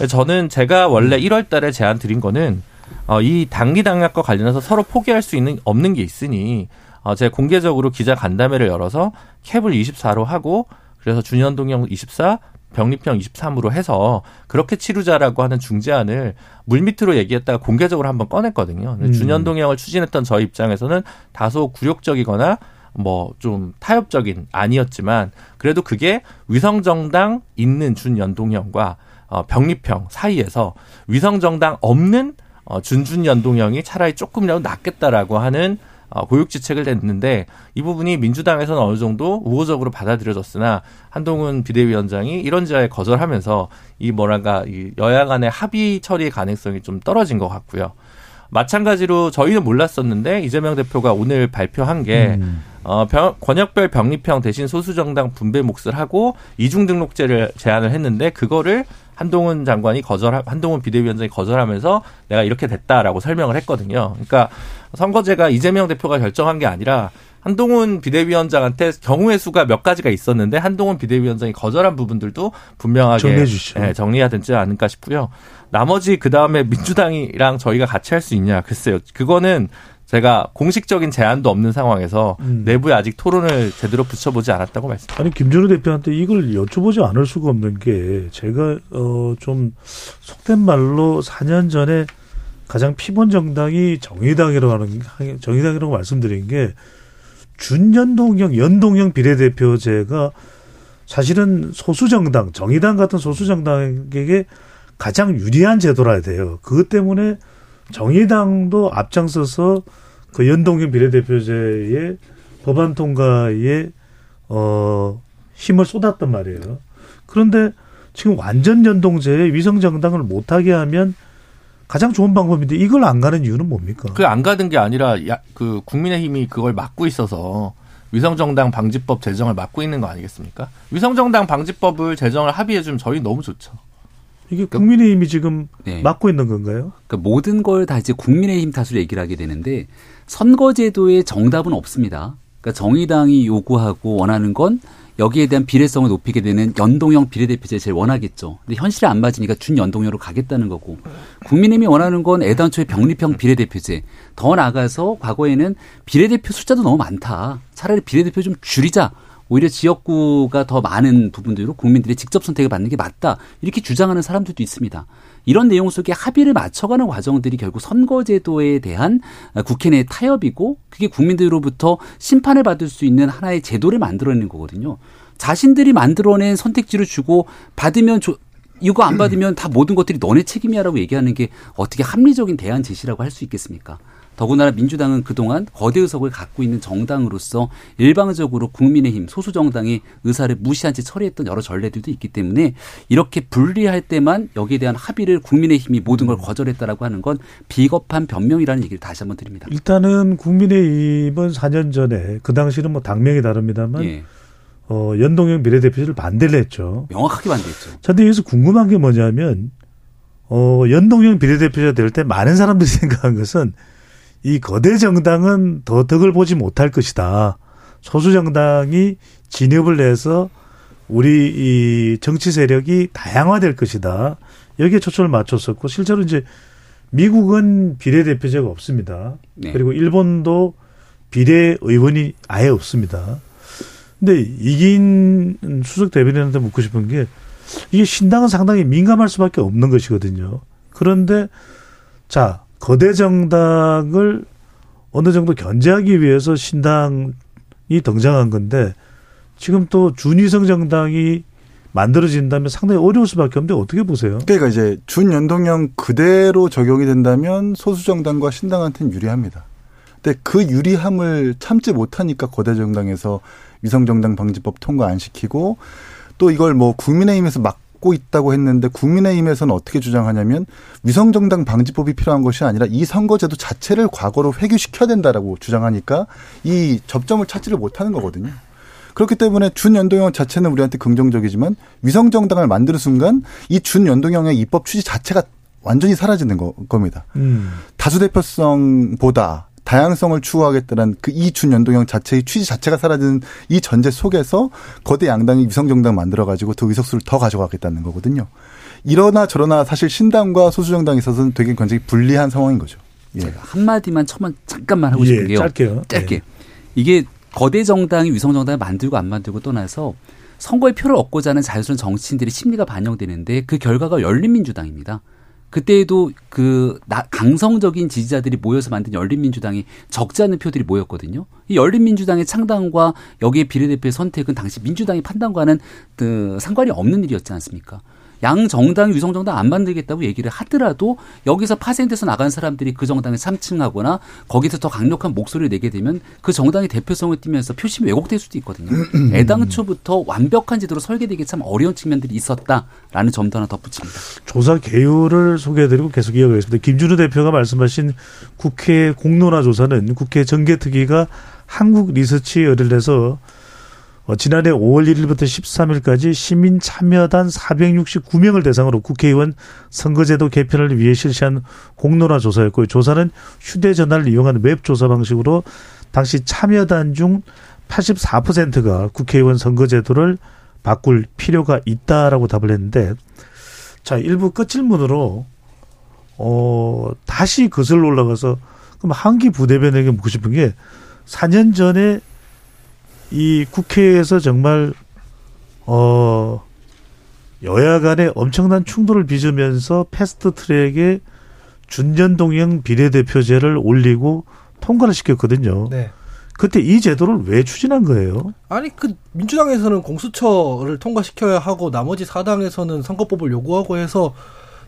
저는 제가 원래 1월 음. 달에 제안 드린 거는 어, 이 단기 당락과 관련해서 서로 포기할 수 있는 없는 게 있으니 어, 제가 공개적으로 기자 간담회를 열어서 캡을 24로 하고 그래서 준현동형 24, 병립형 23으로 해서 그렇게 치르자라고 하는 중재안을 물밑으로 얘기했다가 공개적으로 한번 꺼냈거든요. 음. 준현동형을 추진했던 저희 입장에서는 다소 굴욕적이거나 뭐 좀 타협적인 아니었지만 그래도 그게 위성정당 있는 준연동형과 어, 병립형 사이에서 위성정당 없는 어, 준준연동형이 차라리 조금이라도 낫겠다라고 하는 어, 고육지책을 냈는데 이 부분이 민주당에서는 어느 정도 우호적으로 받아들여졌으나 한동훈 비대위원장이 이런 지하에 거절하면서 이 뭐랄까 이 여야 간의 합의 처리 가능성이 좀 떨어진 것 같고요. 마찬가지로 저희는 몰랐었는데 이재명 대표가 오늘 발표한 게 음. 어, 병, 권역별 병립형 대신 소수정당 분배 몫을 하고 이중 등록제를 제안을 했는데 그거를 한동훈 장관이 거절, 한동훈 비대위원장이 거절하면서 내가 이렇게 됐다라고 설명을 했거든요. 그러니까 선거제가 이재명 대표가 결정한 게 아니라 한동훈 비대위원장한테 경우의 수가 몇 가지가 있었는데 한동훈 비대위원장이 거절한 부분들도 분명하게 정리해 주시죠. 네, 정리해야 되지 않을까 싶고요. 나머지 그 다음에 민주당이랑 저희가 같이 할 수 있냐 글쎄요. 그거는 제가 공식적인 제안도 없는 상황에서 음. 내부에 아직 토론을 제대로 붙여보지 않았다고 말씀드립니다. 아니 김준호 대표한테 이걸 여쭤보지 않을 수가 없는 게 제가 어 좀 속된 말로 4년 전에 가장 피본 정당이 정의당이라고 하는 정의당이라고 말씀드린 게 준연동형 연동형 비례대표제가 사실은 소수 정당 정의당 같은 소수 정당에게 가장 유리한 제도라 돼요. 그것 때문에 정의당도 앞장서서 그 연동형 비례대표제의 법안 통과에 어 힘을 쏟았단 말이에요. 그런데 지금 완전 연동제에 위성 정당을 못하게 하면 가장 좋은 방법인데 이걸 안 가는 이유는 뭡니까? 그 안 가는 게 아니라 야, 그 국민의힘이 그걸 막고 있어서 위성정당 방지법 제정을 막고 있는 거 아니겠습니까? 위성정당 방지법을 제정을 합의해 주면 저희 너무 좋죠. 이게 그러니까 국민의힘이 지금 네. 막고 있는 건가요? 그러니까 모든 걸 다 이제 국민의힘 탓으로 얘기를 하게 되는데 선거제도의 정답은 없습니다. 그러니까 정의당이 요구하고 원하는 건 여기에 대한 비례성을 높이게 되는 연동형 비례대표제 제일 원하겠죠. 근데 현실에 안 맞으니까 준연동형으로 가겠다는 거고. 국민의힘이 원하는 건 애당초에 병립형 비례대표제. 더 나아가서 과거에는 비례대표 숫자도 너무 많다. 차라리 비례대표 좀 줄이자. 오히려 지역구가 더 많은 부분들로 국민들이 직접 선택을 받는 게 맞다. 이렇게 주장하는 사람들도 있습니다. 이런 내용 속에 합의를 맞춰가는 과정들이 결국 선거제도에 대한 국회 내 타협이고 그게 국민들로부터 심판을 받을 수 있는 하나의 제도를 만들어내는 거거든요. 자신들이 만들어낸 선택지를 주고 받으면 조, 이거 안 받으면 다 모든 것들이 너네 책임이야라고 얘기하는 게 어떻게 합리적인 대안 제시라고 할 수 있겠습니까? 더군다나 민주당은 그동안 거대 의석을 갖고 있는 정당으로서 일방적으로 국민의힘 소수 정당의 의사를 무시한 채 처리했던 여러 전례들도 있기 때문에 이렇게 분리할 때만 여기에 대한 합의를 국민의힘이 모든 걸 거절했다라고 하는 건 비겁한 변명이라는 얘기를 다시 한번 드립니다. 일단은 국민의힘은 4년 전에 그 당시는 뭐 당명이 다릅니다만 예. 어, 연동형 비례대표제를 반대를 했죠. 명확하게 반대했죠. 그런데 여기서 궁금한 게 뭐냐면 어, 연동형 비례대표자 될때 많은 사람들이 *laughs* 생각한 것은 이 거대 정당은 더 덕을 보지 못할 것이다. 소수 정당이 진입을 해서 우리 이 정치 세력이 다양화될 것이다. 여기에 초점을 맞췄었고 실제로 이제 미국은 비례대표제가 없습니다. 네. 그리고 일본도 비례 의원이 아예 없습니다. 근데 이긴 수석 대변인한테 묻고 싶은 게 이게 신당은 상당히 민감할 수밖에 없는 것이거든요. 그런데 자 거대 정당을 어느 정도 견제하기 위해서 신당이 등장한 건데 지금 또 준위성 정당이 만들어진다면 상당히 어려울 수밖에 없는데 어떻게 보세요? 그러니까 이제 준연동형 그대로 적용이 된다면 소수 정당과 신당한테는 유리합니다. 근데 그 유리함을 참지 못하니까 거대 정당에서 위성 정당 방지법 통과 안 시키고 또 이걸 뭐 국민의힘에서 막 고 있다고 했는데 국민의힘에서는 어떻게 주장하냐면 위성정당 방지법이 필요한 것이 아니라 이 선거제도 자체를 과거로 회귀시켜야 된다라고 주장하니까 이 접점을 찾지를 못하는 거거든요. 그렇기 때문에 준연동형 자체는 우리한테 긍정적이지만 위성정당을 만드는 순간 이 준연동형의 입법 취지 자체가 완전히 사라지는 거, 겁니다. 음. 다수대표성보다 다양성을 추구하겠다는 그 이 준 연동형 자체의 취지 자체가 사라지는 이 전제 속에서 거대 양당이 위성정당 만들어가지고 그 의석수를 더 가져가겠다는 거거든요. 이러나 저러나 사실 신당과 소수정당에 있어서는 되게 굉장히 불리한 상황인 거죠. 예. 제가 한마디만 처만 잠깐만 하고 싶은 예, 게요. 짧게요. 짧게. 예. 이게 거대 정당이 위성 정당을 만들고 안 만들고 떠나서 선거에 표를 얻고자 하는 자유스러운 정치인들의 심리가 반영되는데 그 결과가 열린민주당입니다. 그때에도 그 강성적인 지지자들이 모여서 만든 열린민주당이 적지 않은 표들이 모였거든요. 이 열린민주당의 창당과 여기에 비례대표의 선택은 당시 민주당의 판단과는 그 상관이 없는 일이었지 않습니까? 양 정당 위성 정당 안 만들겠다고 얘기를 하더라도 여기서 파생돼서 나간 사람들이 그 정당에 참칭하거나 거기서 더 강력한 목소리를 내게 되면 그 정당의 대표성을 띠면서 표심이 왜곡될 수도 있거든요. *clears throat* 애당초부터 완벽한 제도로 설계되기 참 어려운 측면들이 있었다라는 점도 하나 덧붙입니다. 조사 개요를 소개해드리고 계속 이어가겠습니다. 김준우 대표가 말씀하신 국회 공론화 조사는 국회 정개특위가 한국 리서치 의뢰해서 어, 지난해 5월 1일부터 13일까지 시민 참여단 469명을 대상으로 국회의원 선거제도 개편을 위해 실시한 공론화 조사였고 조사는 휴대전화를 이용한 웹 조사 방식으로 당시 참여단 중 84%가 국회의원 선거제도를 바꿀 필요가 있다라고 답을 했는데 자 일부 끝질문으로 어 다시 거슬러 올라가서 그럼 한기 부대변에게 묻고 싶은 게 4년 전에 이 국회에서 정말 어 여야 간에 엄청난 충돌을 빚으면서 패스트 트랙에 준전동형 비례대표제를 올리고 통과를 시켰거든요. 네. 그때 이 제도를 왜 추진한 거예요? 아니 그 민주당에서는 공수처를 통과시켜야 하고 나머지 사당에서는 선거법을 요구하고 해서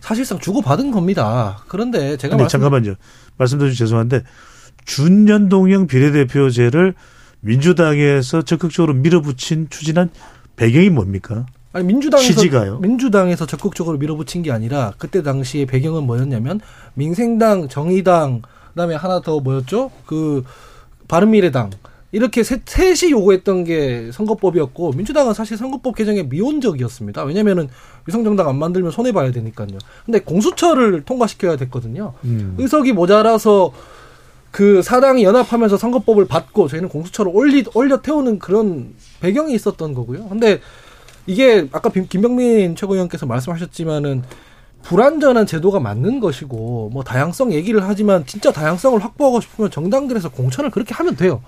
사실상 주고받은 겁니다. 그런데 제가 아니, 말씀... 잠깐만요. 말씀드려 죄송한데 준연동형 비례대표제를 민주당에서 적극적으로 밀어붙인 추진한 배경이 뭡니까? 아니 민주당에서 취지가요? 민주당에서 적극적으로 밀어붙인 게 아니라 그때 당시의 배경은 뭐였냐면 민생당, 정의당, 그다음에 하나 더 뭐였죠? 그 바른미래당 이렇게 셋, 셋이 요구했던 게 선거법이었고 민주당은 사실 선거법 개정에 미온적이었습니다. 왜냐면은 위성정당 안 만들면 손해 봐야 되니까요. 근데 공수처를 통과시켜야 됐거든요. 음. 의석이 모자라서 그 사당이 연합하면서 선거법을 받고 저희는 공수처를 올리 올려 태우는 그런 배경이 있었던 거고요. 근데 이게 아까 김병민 최고위원께서 말씀하셨지만은 불완전한 제도가 맞는 것이고 뭐 다양성 얘기를 하지만 진짜 다양성을 확보하고 싶으면 정당들에서 공천을 그렇게 하면 돼요.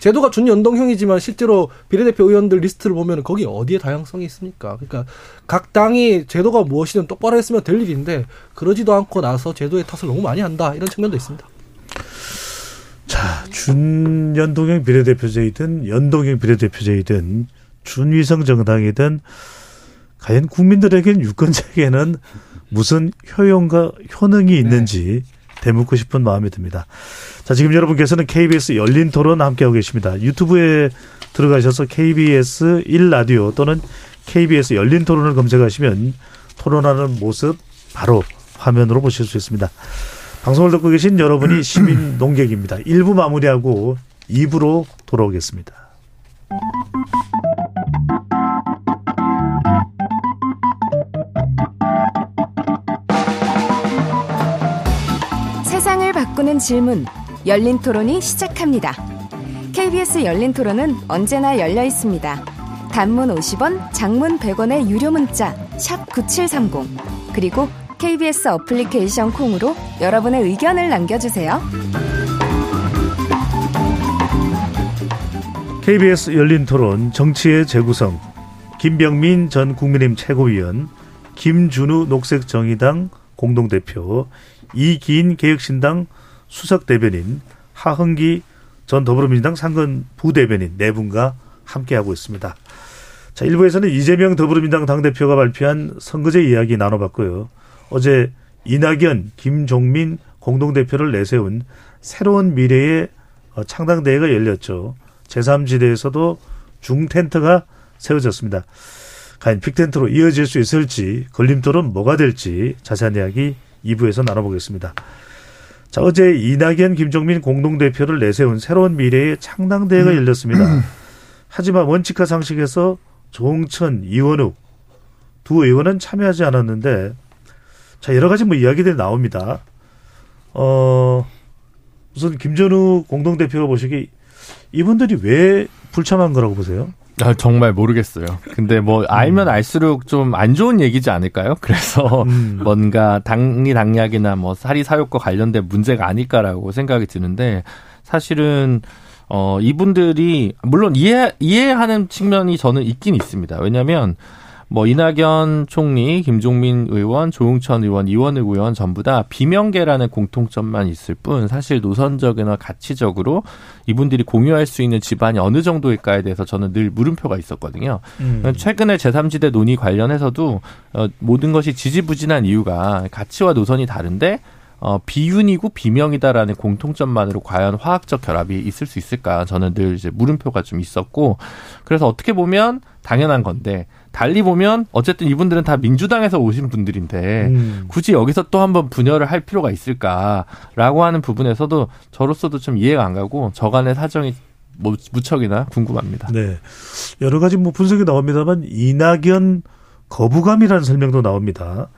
제도가 준연동형이지만 실제로 비례대표 의원들 리스트를 보면 거기 어디에 다양성이 있습니까? 그러니까 각 당이 제도가 무엇이든 똑바로 했으면 될 일인데 그러지도 않고 나서 제도의 탓을 너무 많이 한다 이런 측면도 있습니다. 자, 준연동형 비례대표제이든 연동형 비례대표제이든 준위성 정당이든 과연 국민들에겐 유권자에게는 무슨 효용과 효능이 있는지 네. 되묻고 싶은 마음이 듭니다. 자, 지금 여러분께서는 KBS 열린 토론 함께하고 계십니다. 유튜브에 들어가셔서 KBS 1라디오 또는 KBS 열린 토론을 검색하시면 토론하는 모습 바로 화면으로 보실 수 있습니다. 방송을 듣고 계신 여러분이 시민 *clears throat* 농객입니다. 1부 마무리하고 2부로 돌아오겠습니다. 세상을 바꾸는 질문 열린 토론이 시작합니다. KBS 열린 토론은 언제나 열려 있습니다. 단문 50원, 장문 100원의 유료 문자 샵9730 그리고 KBS 어플리케이션 콩으로 여러분의 의견을 남겨주세요. KBS 열린 토론 정치의 재구성 김병민 전 국민의힘 최고위원 김준우 녹색정의당 공동대표 이기인 개혁신당 수석대변인 하흥기 전 더불어민주당 상근 부대변인 네 분과 함께하고 있습니다. 자, 일부에서는 이재명 더불어민주당 당대표가 발표한 선거제 이야기 나눠봤고요. 어제 이낙연, 김종민 공동대표를 내세운 새로운 미래의 어, 창당대회가 열렸죠. 제3지대에서도 중텐트가 세워졌습니다. 과연 빅텐트로 이어질 수 있을지 걸림돌은 뭐가 될지 자세한 이야기 2부에서 나눠보겠습니다. 자, 어제 이낙연, 김종민 공동대표를 내세운 새로운 미래의 창당대회가 열렸습니다. *clears throat* 하지만 원칙과 상식에서 조홍천, 이원욱 두 의원은 참여하지 않았는데 자, 여러 가지 뭐 이야기들이 나옵니다. 어, 우선 김전우 공동대표가 보시기 이분들이 왜 불참한 거라고 보세요? 아, 정말 모르겠어요. 근데 뭐 알면 음. 알수록 좀 안 좋은 얘기지 않을까요? *laughs* 그래서 음. 뭔가 당리 당약이나 뭐 사리 사욕과 관련된 문제가 아닐까라고 생각이 드는데 사실은 어 이분들이 물론 이해 이해하는 측면이 저는 있긴 있습니다. 왜냐하면 뭐 이낙연 총리, 김종민 의원, 조웅천 의원, 이원흑 의원 전부 다 비명계라는 공통점만 있을 뿐 사실 노선적이나 가치적으로 이분들이 공유할 수 있는 집안이 어느 정도일까에 대해서 저는 늘 물음표가 있었거든요. 음. 최근에 제3지대 논의 관련해서도 어, 모든 것이 지지부진한 이유가 가치와 노선이 다른데 어, 비윤이고 비명이다라는 공통점만으로 과연 화학적 결합이 있을 수 있을까? 저는 늘 이제 물음표가 좀 있었고, 그래서 어떻게 보면 당연한 건데, 달리 보면 어쨌든 이분들은 다 민주당에서 오신 분들인데 음. 굳이 여기서 또 한번 분열을 할 필요가 있을까라고 하는 부분에서도 저로서도 좀 이해가 안 가고 저간의 사정이 뭐 무척이나 궁금합니다. 네. 여러 가지 뭐 분석이 나옵니다만 이낙연 거부감이라는 설명도 나옵니다.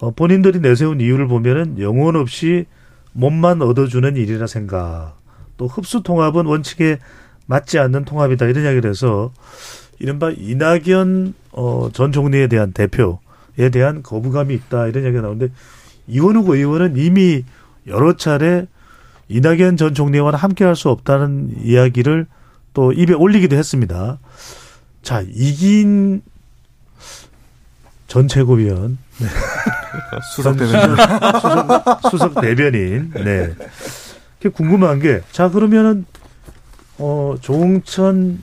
어, 본인들이 내세운 이유를 보면은 영혼 없이 몸만 얻어주는 일이라 생각. 또 흡수 통합은 원칙에 맞지 않는 통합이다 이런 이야기를 해서 이른바 이낙연 어, 전 총리에 대한 대표에 대한 거부감이 있다 이런 얘기가 나오는데 이원욱 의원은 이미 여러 차례 이낙연 전 총리와는 함께할 수 없다는 이야기를 또 입에 올리기도 했습니다. 자 이긴 전 최고위원 네. *laughs* 수석 대변인 수석, 수석 대변인 네. 궁금한 게 자 그러면은 어 조홍천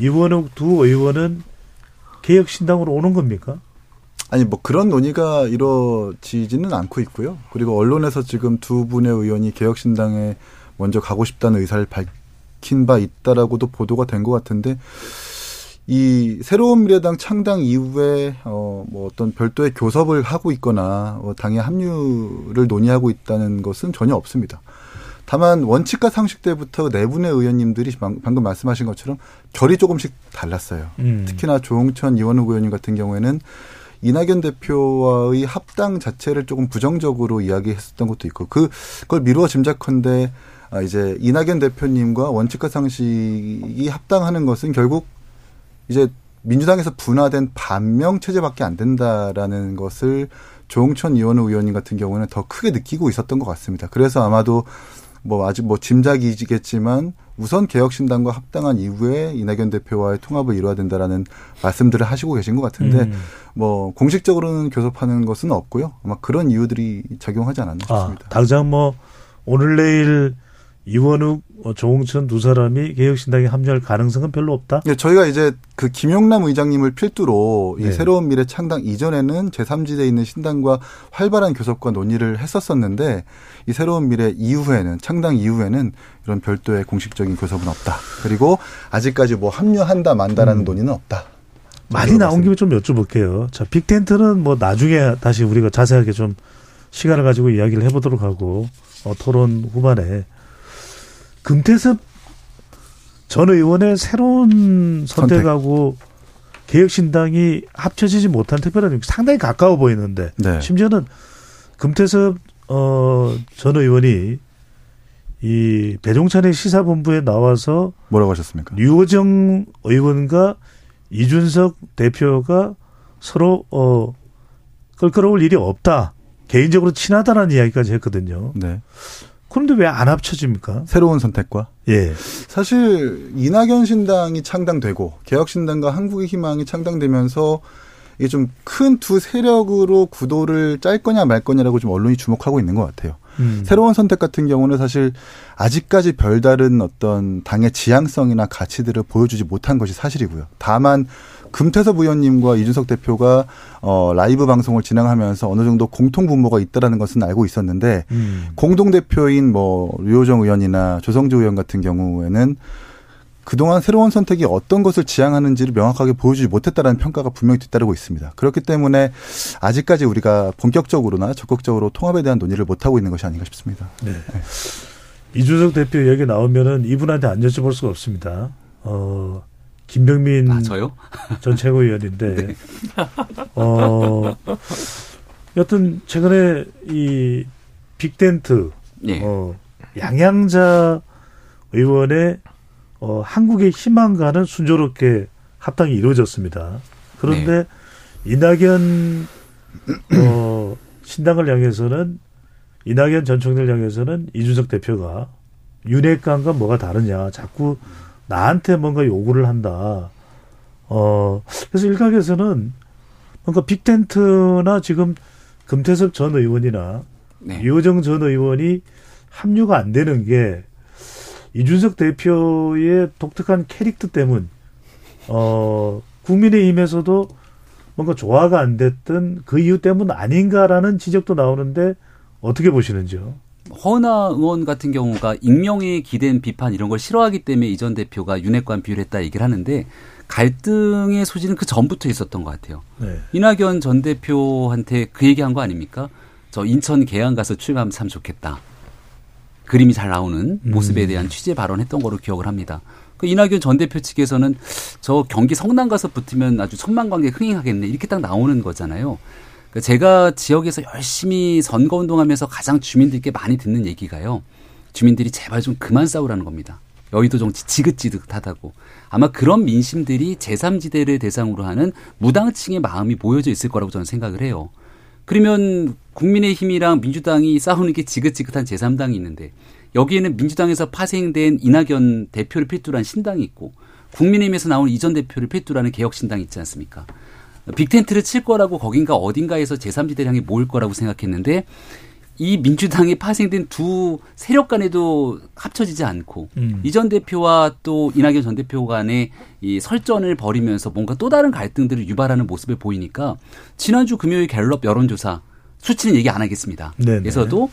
이원욱 두 의원은 개혁신당으로 오는 겁니까? 아니 뭐 그런 논의가 이루어지지는 않고 있고요. 그리고 언론에서 지금 두 분의 의원이 개혁신당에 먼저 가고 싶다는 의사를 밝힌 바 있다라고도 보도가 된 것 같은데 이 새로운 미래당 창당 이후에 어뭐 어떤 별도의 교섭을 하고 있거나 어 당의 합류를 논의하고 있다는 것은 전혀 없습니다. 다만 원칙과 상식 때부터 내분의 네 의원님들이 방금 말씀하신 것처럼 결이 조금씩 달랐어요. 음. 특히나 조홍천 이원욱 의원님 같은 경우에는 이낙연 대표와의 합당 자체를 조금 부정적으로 이야기했었던 것도 있고 그 그걸 미루어 짐작컨대 아 이제 이낙연 대표님과 원칙과 상식이 합당하는 것은 결국 이제 민주당에서 분화된 반명 체제밖에 안 된다라는 것을 조홍천 이원우 의원님 같은 경우는 더 크게 느끼고 있었던 것 같습니다. 그래서 아마도 뭐 아직 뭐 짐작이겠지만 우선 개혁신당과 합당한 이후에 이낙연 대표와의 통합을 이루어야 된다라는 말씀들을 하시고 계신 것 같은데 음. 뭐 공식적으로는 교섭하는 것은 없고요. 아마 그런 이유들이 작용하지 않았나 아, 싶습니다. 아, 당장 뭐 오늘 내일 이원욱, 어, 조홍천 두 사람이 개혁신당에 합류할 가능성은 별로 없다. 네, 저희가 이제 그 김용남 의장님을 필두로 이 네. 새로운 미래 창당 이전에는 제3지대에 있는 신당과 활발한 교섭과 논의를 했었었는데 이 새로운 미래 이후에는 창당 이후에는 이런 별도의 공식적인 교섭은 없다. 그리고 아직까지 뭐 합류한다 만다라는 음. 논의는 없다. 많이 나온 김에 좀 여쭤볼게요. 자, 빅텐트는 뭐 나중에 다시 우리가 자세하게 좀 시간을 가지고 이야기를 해보도록 하고 어, 토론 후반에 금태섭 전 의원의 새로운 선택하고 선택. 개혁신당이 합쳐지지 못한 특별한 상당히 가까워 보이는데 네. 심지어는 금태섭 어, 전 의원이 이 배종찬의 시사본부에 나와서 뭐라고 하셨습니까? 류호정 의원과 이준석 대표가 서로 어 끌끌어올 일이 없다. 개인적으로 친하다라는 이야기까지 했거든요. 네. 그런데 왜 안 합쳐집니까? 새로운 선택과? 예. 사실 이낙연 신당이 창당되고 개혁신당과 한국의 희망이 창당되면서 이게 좀 큰 두 세력으로 구도를 짤 거냐 말 거냐라고 좀 언론이 주목하고 있는 것 같아요. 음. 새로운 선택 같은 경우는 사실 아직까지 별다른 어떤 당의 지향성이나 가치들을 보여주지 못한 것이 사실이고요. 다만 금태섭 의원님과 이준석 대표가 어 라이브 방송을 진행하면서 어느 정도 공통 분모가 있다라는 것은 알고 있었는데 음. 공동 대표인 뭐 류호정 의원이나 조성주 의원 같은 경우에는 그동안 새로운 선택이 어떤 것을 지향하는지를 명확하게 보여주지 못했다라는 평가가 분명히 뒤따르고 있습니다. 그렇기 때문에 아직까지 우리가 본격적으로나 적극적으로 통합에 대한 논의를 못하고 있는 것이 아닌가 싶습니다. 네. 네. 이준석 대표 얘기 나오면은 이분한테 안 여쭤볼 수가 없습니다. 어, 김병민 아, 저요? 전 최고위원인데 *laughs* 네. 어 여튼 최근에 이 빅텐트 네. 어 양양자 의원의 어 한국의 희망과는 순조롭게 합당이 이루어졌습니다. 그런데 네. 이낙연 어 신당을 향해서는 이낙연 전 총리를 향해서는 이준석 대표가 윤핵관과 뭐가 다르냐 자꾸 나한테 뭔가 요구를 한다. 어, 그래서 일각에서는 뭔가 빅텐트나 지금 금태섭 전 의원이나 네. 유호정 전 의원이 합류가 안 되는 게 이준석 대표의 독특한 캐릭터 때문, 어, 국민의힘에서도 뭔가 조화가 안 됐던 그 이유 때문 아닌가라는 지적도 나오는데 어떻게 보시는지요? 허나 의원 같은 경우가 익명에 기댄 비판 이런 걸 싫어하기 때문에 이 전 대표가 윤핵관 비율했다 얘기를 하는데 갈등의 소지는 그 전부터 있었던 것 같아요. 네. 이낙연 전 대표한테 그 얘기한 거 아닙니까? 저 인천 계양 가서 출마하면 참 좋겠다. 그림이 잘 나오는 모습에 음. 대한 취재 발언했던 거로 기억을 합니다. 그 이낙연 전 대표 측에서는 저 경기 성남 가서 붙으면 아주 천만 관객 흥행하겠네 이렇게 딱 나오는 거잖아요. 그 제가 지역에서 열심히 선거 운동하면서 가장 주민들께 많이 듣는 얘기가요. 주민들이 제발 좀 그만 싸우라는 겁니다. 여의도 정치 지긋지긋하다고. 아마 그런 민심들이 제3지대를 대상으로 하는 무당층의 마음이 모여져 있을 거라고 저는 생각을 해요. 그러면 국민의힘이랑 민주당이 싸우는 게 지긋지긋한 제3당이 있는데 여기에는 민주당에서 파생된 이낙연 대표를 필두로 한 신당이 있고 국민의힘에서 나온 이전 대표를 필두로 하는 개혁신당이 있지 않습니까? 빅텐트를 칠 거라고 거긴가 어딘가에서 제3지대를 향해 모일 거라고 생각했는데 이 민주당이 파생된 두 세력 간에도 합쳐지지 않고 음. 이전 대표와 또 이낙연 전 대표 간의 이 설전을 벌이면서 뭔가 또 다른 갈등들을 유발하는 모습을 보이니까 지난주 금요일 갤럽 여론조사 수치는 얘기 안 하겠습니다. 그래서도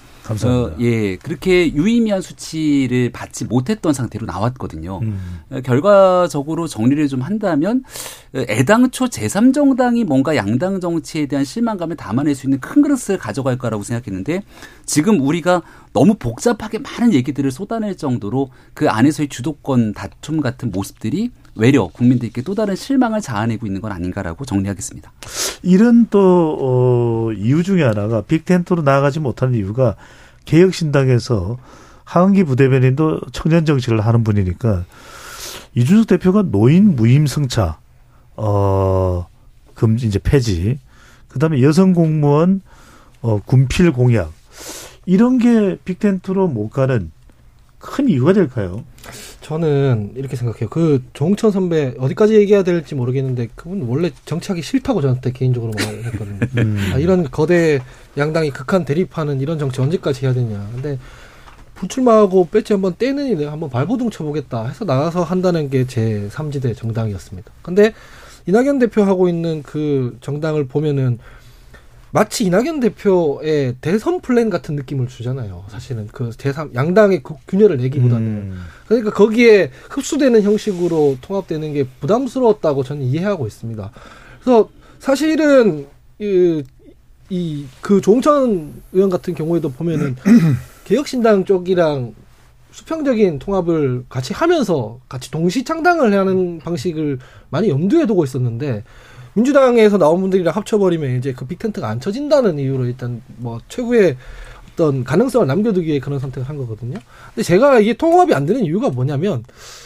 어, 예 그렇게 유의미한 수치를 받지 못했던 상태로 나왔거든요. 음. 어, 결과적으로 정리를 좀 한다면 애당초 제3정당이 뭔가 양당 정치에 대한 실망감을 담아낼 수 있는 큰 그릇을 가져갈 거라고 생각했는데 지금 우리가 너무 복잡하게 많은 얘기들을 쏟아낼 정도로 그 안에서의 주도권 다툼 같은 모습들이 외려 국민들께 또 다른 실망을 자아내고 있는 건 아닌가라고 정리하겠습니다. 이런 또 어, 이유 중에 하나가 빅텐트로 나아가지 못하는 이유가 개혁신당에서 하은기 부대변인도 청년 정치를 하는 분이니까 이준석 대표가 노인 무임 승차 어 금지 이제 폐지 그다음에 여성 공무원 어 군필 공약 이런 게 빅텐트로 못 가는 큰 이유가 될까요? 저는 이렇게 생각해요. 그 조홍천 선배 어디까지 얘기해야 될지 모르겠는데 그분 원래 정치하기 싫다고 저한테 개인적으로 말했거든요. *laughs* 음. 아, 이런 거대 양당이 극한 대립하는 이런 정치 언제까지 해야 되냐. 근데 불출마하고 배지 한번 떼느니 내가 한번 발버둥 쳐보겠다 해서 나가서 한다는 게제 3지대 정당이었습니다. 근데 이낙연 대표 하고 있는 그 정당을 보면은 마치 이낙연 대표의 대선 플랜 같은 느낌을 주잖아요. 사실은 그 제3 양당의 그 균열을 내기보다는 음. 그러니까 거기에 흡수되는 형식으로 통합되는 게 부담스러웠다고 저는 이해하고 있습니다. 그래서 사실은 이그 조홍천 의원 같은 경우에도 보면은 *clears throat* 개혁신당 쪽이랑 수평적인 통합을 같이 하면서 같이 동시 창당을 하는 방식을 많이 염두에 두고 있었는데 민주당에서 나온 분들이랑 합쳐버리면 이제 그 빅텐트가 안 쳐진다는 이유로 일단 뭐 최고의 어떤 가능성을 남겨두기 위해 그런 선택을 한 거거든요. 근데 제가 이게 통합이 안 되는 이유가 뭐냐면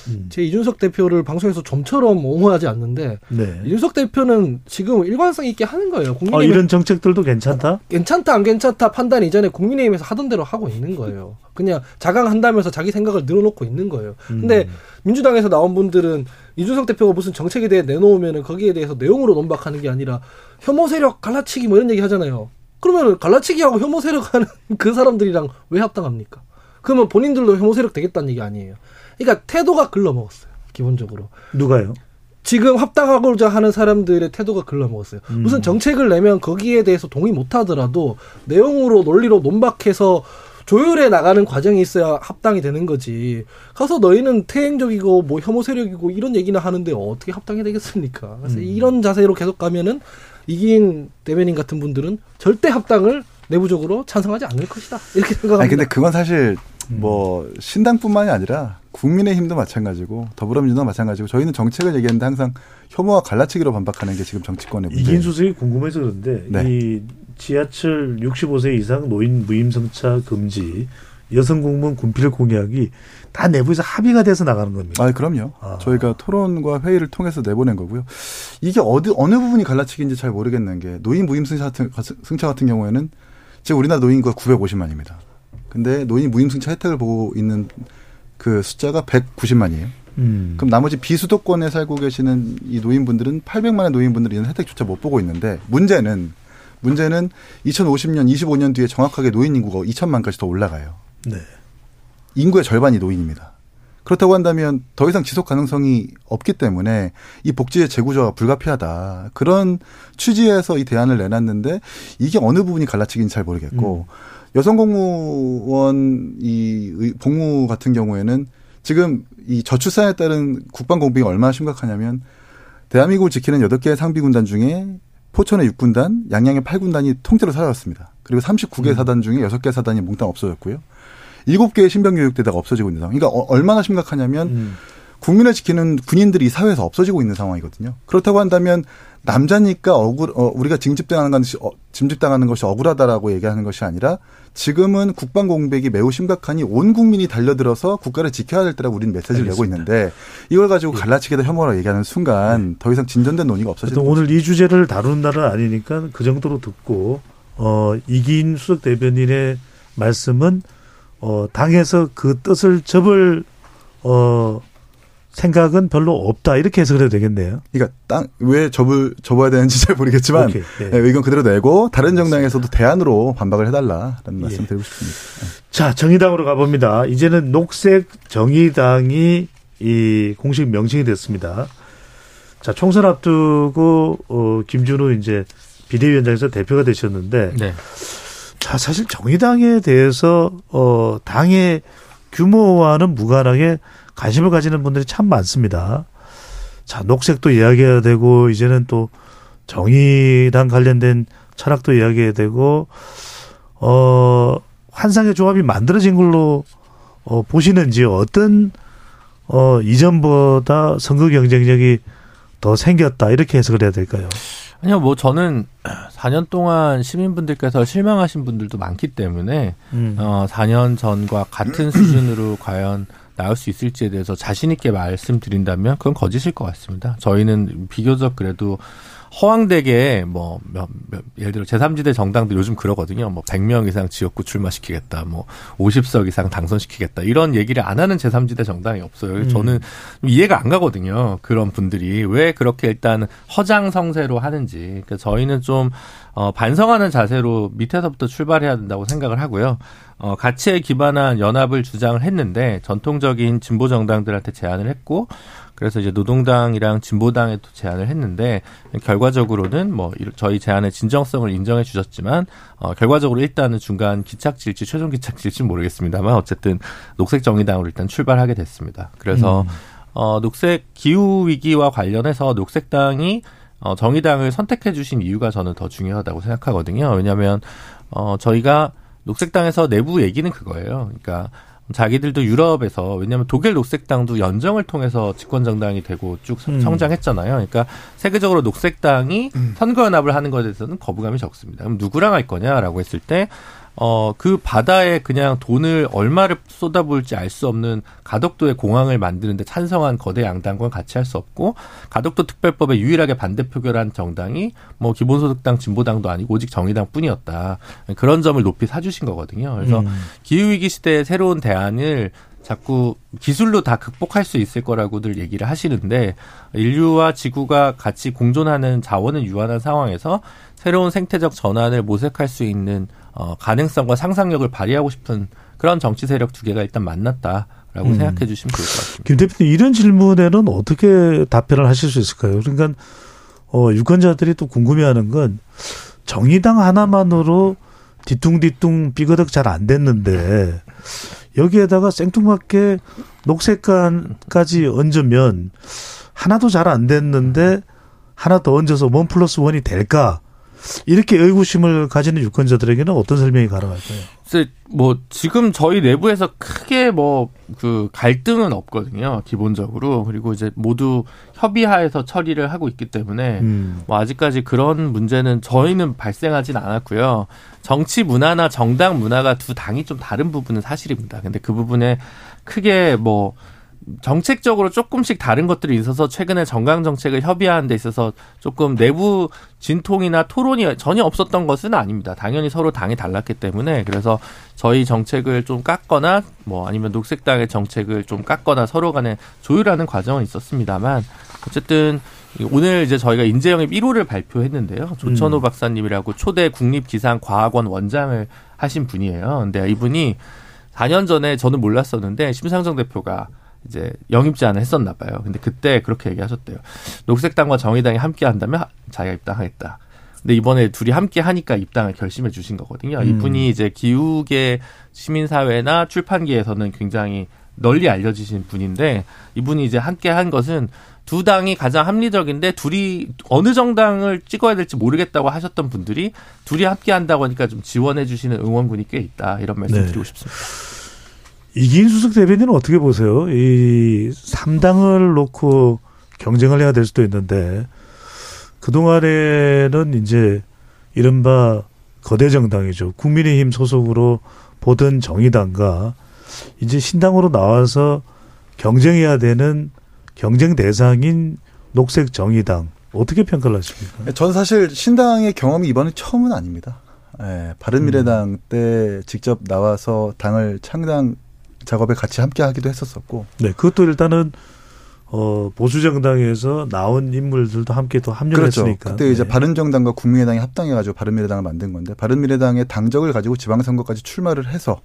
음. 제 이준석 대표를 방송에서 좀처럼 옹호하지 않는데 네. 이준석 대표는 지금 일관성 있게 하는 거예요. 국민의힘 어, 이런 정책들도 괜찮다? 괜찮다 안 괜찮다 판단 이전에 국민의힘에서 하던 대로 하고 있는 거예요. 그냥 자강한다면서 자기 생각을 늘어놓고 있는 거예요. 근데 음. 민주당에서 나온 분들은 이준석 대표가 무슨 정책에 대해 내놓으면 거기에 대해서 내용으로 논박하는 게 아니라 혐오 세력 갈라치기 뭐 이런 얘기 하잖아요. 그러면 갈라치기하고 혐오 세력 하는 *laughs* 그 사람들이랑 왜 합당합니까? 그러면 본인들도 혐오 세력 되겠다는 얘기 아니에요. 그러니까 태도가 글러먹었어요. 기본적으로. 누가요? 지금 합당하고자 하는 사람들의 태도가 글러먹었어요. 음. 무슨 정책을 내면 거기에 대해서 동의 못하더라도 내용으로 논리로 논박해서 조율해 나가는 과정이 있어야 합당이 되는 거지. 가서 너희는 태행적이고 뭐 혐오 세력이고 이런 얘기나 하는데 어떻게 합당이 되겠습니까? 그래서 음. 이런 자세로 계속 가면은 이긴 대변인 같은 분들은 절대 합당을 내부적으로 찬성하지 않을 것이다. 이렇게 생각합니다. 아니, 근데 그건 사실 뭐 신당뿐만이 아니라 국민의힘도 마찬가지고 더불어민주당도 마찬가지고 저희는 정책을 얘기하는데 항상 혐오와 갈라치기로 반박하는 게 지금 정치권의 문제. 이긴 수석이 궁금해서 그런데 네. 이 지하철 65세 이상 노인 무임승차 금지 여성 공무원 군필 공약이 다 내부에서 합의가 돼서 나가는 겁니다. 아, 그럼요. 아. 저희가 토론과 회의를 통해서 내보낸 거고요. 이게 어디 어느 부분이 갈라치기인지 잘 모르겠는 게 노인 무임 승차 같은 승차 같은 경우에는 지금 우리나라 노인 거 950만입니다. 근데 노인 무임 승차 혜택을 보고 있는 그 숫자가 190만이에요. 음. 그럼 나머지 비수도권에 살고 계시는 이 노인분들은 800만의 노인분들이 이런 혜택조차 못 보고 있는데 문제는 문제는 2050년, 25년 뒤에 정확하게 노인 인구가 2천만까지 더 올라가요. 네. 인구의 절반이 노인입니다. 그렇다고 한다면 더 이상 지속 가능성이 없기 때문에 이 복지의 재구조가 불가피하다. 그런 취지에서 이 대안을 내놨는데 이게 어느 부분이 갈라치기인지 잘 모르겠고 음. 여성 공무원 이 복무 같은 경우에는 지금 이 저출산에 따른 국방 공백이 얼마나 심각하냐면 대한민국을 지키는 여덟 개의 상비 군단 중에 포천의 6군단, 양양의 8군단이 통째로 사라졌습니다. 그리고 39개 음. 사단 중에 6개 사단이 몽땅 없어졌고요. 7개의 신병교육대대가 없어지고 있는 상황. 그러니까 어, 얼마나 심각하냐면 음. 국민을 지키는 군인들이 이 사회에서 없어지고 있는 상황이거든요. 그렇다고 한다면 남자니까 억울 어, 우리가 징집당하는 것이 어, 징집당하는 것이 억울하다라고 얘기하는 것이 아니라 지금은 국방 공백이 매우 심각하니 온 국민이 달려들어서 국가를 지켜야 될 때라고 우리는 메시지를 알겠습니다. 내고 있는데 이걸 가지고 예. 갈라치기다 혐오라 얘기하는 순간 네. 더 이상 진전된 논의가 없어지는 오늘 이 주제를 다루는 날은 아니니까 그 정도로 듣고 어 이긴 수석 대변인의 말씀은 어 당에서 그 뜻을 접을 어 생각은 별로 없다 이렇게 해석을 해도 되겠네요. 그러니까 땅왜 접을 접어야 되는지 잘 모르겠지만 네. 네, 의견 그대로 내고 다른 정당에서도 대안으로 반박을 해달라라는 예. 말씀 드리고 싶습니다. 네. 자 정의당으로 가봅니다. 이제는 녹색 정의당이 이 공식 명칭이 됐습니다. 자 총선 앞두고 어, 김준우 이제 비대위원장에서 대표가 되셨는데 네. 자 사실 정의당에 대해서 어 당의 규모와는 무관하게 관심을 가지는 분들이 참 많습니다. 자, 녹색도 이야기해야 되고, 이제는 또 정의당 관련된 철학도 이야기해야 되고, 어, 환상의 조합이 만들어진 걸로 어, 보시는지 어떤 어, 이전보다 선거 경쟁력이 더 생겼다 이렇게 해석을 해야 될까요? 아니요, 뭐 저는 4년 동안 시민분들께서 실망하신 분들도 많기 때문에 음. 어, 4년 전과 같은 수준으로 *clears throat* 과연 나올 수 있을지에 대해서 자신 있게 말씀드린다면 그건 거짓일 것 같습니다. 저희는 비교적 그래도 허황되게 뭐 몇, 몇, 예를 들어 제3지대 정당들 요즘 그러거든요. 뭐 100명 이상 지역구 출마시키겠다. 뭐 50석 이상 당선시키겠다. 이런 얘기를 안 하는 제3지대 정당이 없어요. 음. 저는 이해가 안 가거든요. 그런 분들이 왜 그렇게 일단 허장성세로 하는지. 그러니까 저희는 좀 어, 반성하는 자세로 밑에서부터 출발해야 된다고 생각을 하고요. 어, 가치에 기반한 연합을 주장을 했는데 전통적인 진보 정당들한테 제안을 했고 그래서 이제 노동당이랑 진보당에 또 제안을 했는데 결과적으로는 뭐 저희 제안의 진정성을 인정해 주셨지만 어 결과적으로 일단은 중간 기착질지 최종 기착질지 모르겠습니다만 어쨌든 녹색 정의당으로 일단 출발하게 됐습니다. 그래서 음. 어 녹색 기후 위기와 관련해서 녹색당이 어 정의당을 선택해 주신 이유가 저는 더 중요하다고 생각하거든요. 왜냐하면 어 저희가 녹색당에서 내부 얘기는 그거예요. 그러니까 자기들도 유럽에서 왜냐하면 독일 녹색당도 연정을 통해서 집권 정당이 되고 쭉 음. 성장했잖아요. 그러니까 세계적으로 녹색당이 음. 선거 연합을 하는 것에 대해서는 거부감이 적습니다. 그럼 누구랑 할 거냐라고 했을 때 어, 그 바다에 그냥 돈을 얼마를 쏟아부을지 알 수 없는 가덕도의 공항을 만드는데 찬성한 거대 양당과 같이 할 수 없고 가덕도 특별법에 유일하게 반대 표결한 정당이 뭐 기본소득당 진보당도 아니고 오직 정의당 뿐이었다. 그런 점을 높이 사주신 거거든요. 그래서 음. 기후위기 시대의 새로운 대안을 자꾸 기술로 다 극복할 수 있을 거라고들 얘기를 하시는데 인류와 지구가 같이 공존하는 자원은 유한한 상황에서 새로운 생태적 전환을 모색할 수 있는 어, 가능성과 상상력을 발휘하고 싶은 그런 정치 세력 두 개가 일단 만났다 라고 음. 생각해 주시면 좋을 것 같습니다. 김 대표님 이런 질문에는 어떻게 답변을 하실 수 있을까요? 그러니까 어, 유권자들이 또 궁금해 하는 건 정의당 하나만으로 뒤뚱뒤뚱 삐거덕 잘 안 됐는데 여기에다가 생뚱맞게 녹색간까지 얹으면 하나도 잘 안 됐는데 하나 더 얹어서 원 플러스 원이 될까? 이렇게 의구심을 가지는 유권자들에게는 어떤 설명이 가능할까요? 글쎄, 뭐 지금 저희 내부에서 크게 뭐 그 갈등은 없거든요. 기본적으로 그리고 이제 모두 협의하에서 처리를 하고 있기 때문에 음. 뭐 아직까지 그런 문제는 저희는 발생하진 않았고요. 정치 문화나 정당 문화가 두 당이 좀 다른 부분은 사실입니다. 근데 그 부분에 크게 뭐 정책적으로 조금씩 다른 것들이 있어서 최근에 정강 정책을 협의하는 데 있어서 조금 내부 진통이나 토론이 전혀 없었던 것은 아닙니다. 당연히 서로 당이 달랐기 때문에 그래서 저희 정책을 좀 깎거나 뭐 아니면 녹색당의 정책을 좀 깎거나 서로 간에 조율하는 과정은 있었습니다만 어쨌든 오늘 이제 저희가 인재 영입 1호를 발표했는데요. 조천호 음. 박사님이라고 초대 국립기상과학원 원장을 하신 분이에요. 근데 이분이 4년 전에 저는 몰랐었는데 심상정 대표가 이제 영입 제안을 했었나 봐요. 근데 그때 그렇게 얘기하셨대요. 녹색당과 정의당이 함께 한다면 자기가 입당하겠다. 근데 이번에 둘이 함께 하니까 입당을 결심해 주신 거거든요. 음. 이분이 이제 기후계 시민사회나 출판계에서는 굉장히 널리 알려지신 분인데 이분이 이제 함께 한 것은 두 당이 가장 합리적인데 둘이 어느 정당을 찍어야 될지 모르겠다고 하셨던 분들이 둘이 함께 한다고 하니까 좀 지원해 주시는 응원군이 꽤 있다 이런 말씀 네. 드리고 싶습니다. 이기인수석 대변인은 어떻게 보세요? 이 3당을 놓고 경쟁을 해야 될 수도 있는데 그동안에는 이제 이른바 거대 정당이죠. 국민의힘 소속으로 보던 정의당과 이제 신당으로 나와서 경쟁해야 되는 경쟁 대상인 녹색 정의당 어떻게 평가를 하십니까? 전 사실 신당의 경험이 이번에 처음은 아닙니다. 예, 바른미래당 음. 때 직접 나와서 당을 창당 작업에 같이 함께 하기도 했었었고. 네, 그것도 일단은 어, 보수 정당에서 나온 인물들도 함께 또 합류를 그렇죠. 했으니까. 그때 이제 네. 바른 정당과 국민의당이 합당해 가지고 바른미래당을 만든 건데 바른미래당의 당적을 가지고 지방 선거까지 출마를 해서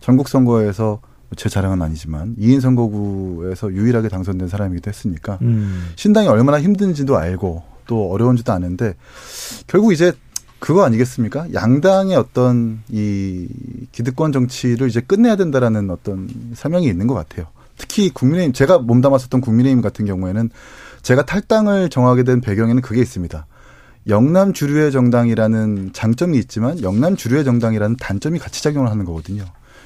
전국 선거에서 제 자랑은 아니지만 2인 선거구에서 유일하게 당선된 사람이기도 했으니까 음. 신당이 얼마나 힘든지도 알고 또 어려운지도 아는데 결국 이제 그거 아니겠습니까? 양당의 어떤 이 기득권 정치를 이제 끝내야 된다라는 어떤 사명이 있는 것 같아요. 특히 국민의힘 제가 몸담았었던 국민의힘 같은 경우에는 제가 탈당을 정하게 된 배경에는 그게 있습니다. 영남 주류의 정당이라는 장점이 있지만 영남 주류의 정당이라는 단점이 같이 작용을 하는 거거든요.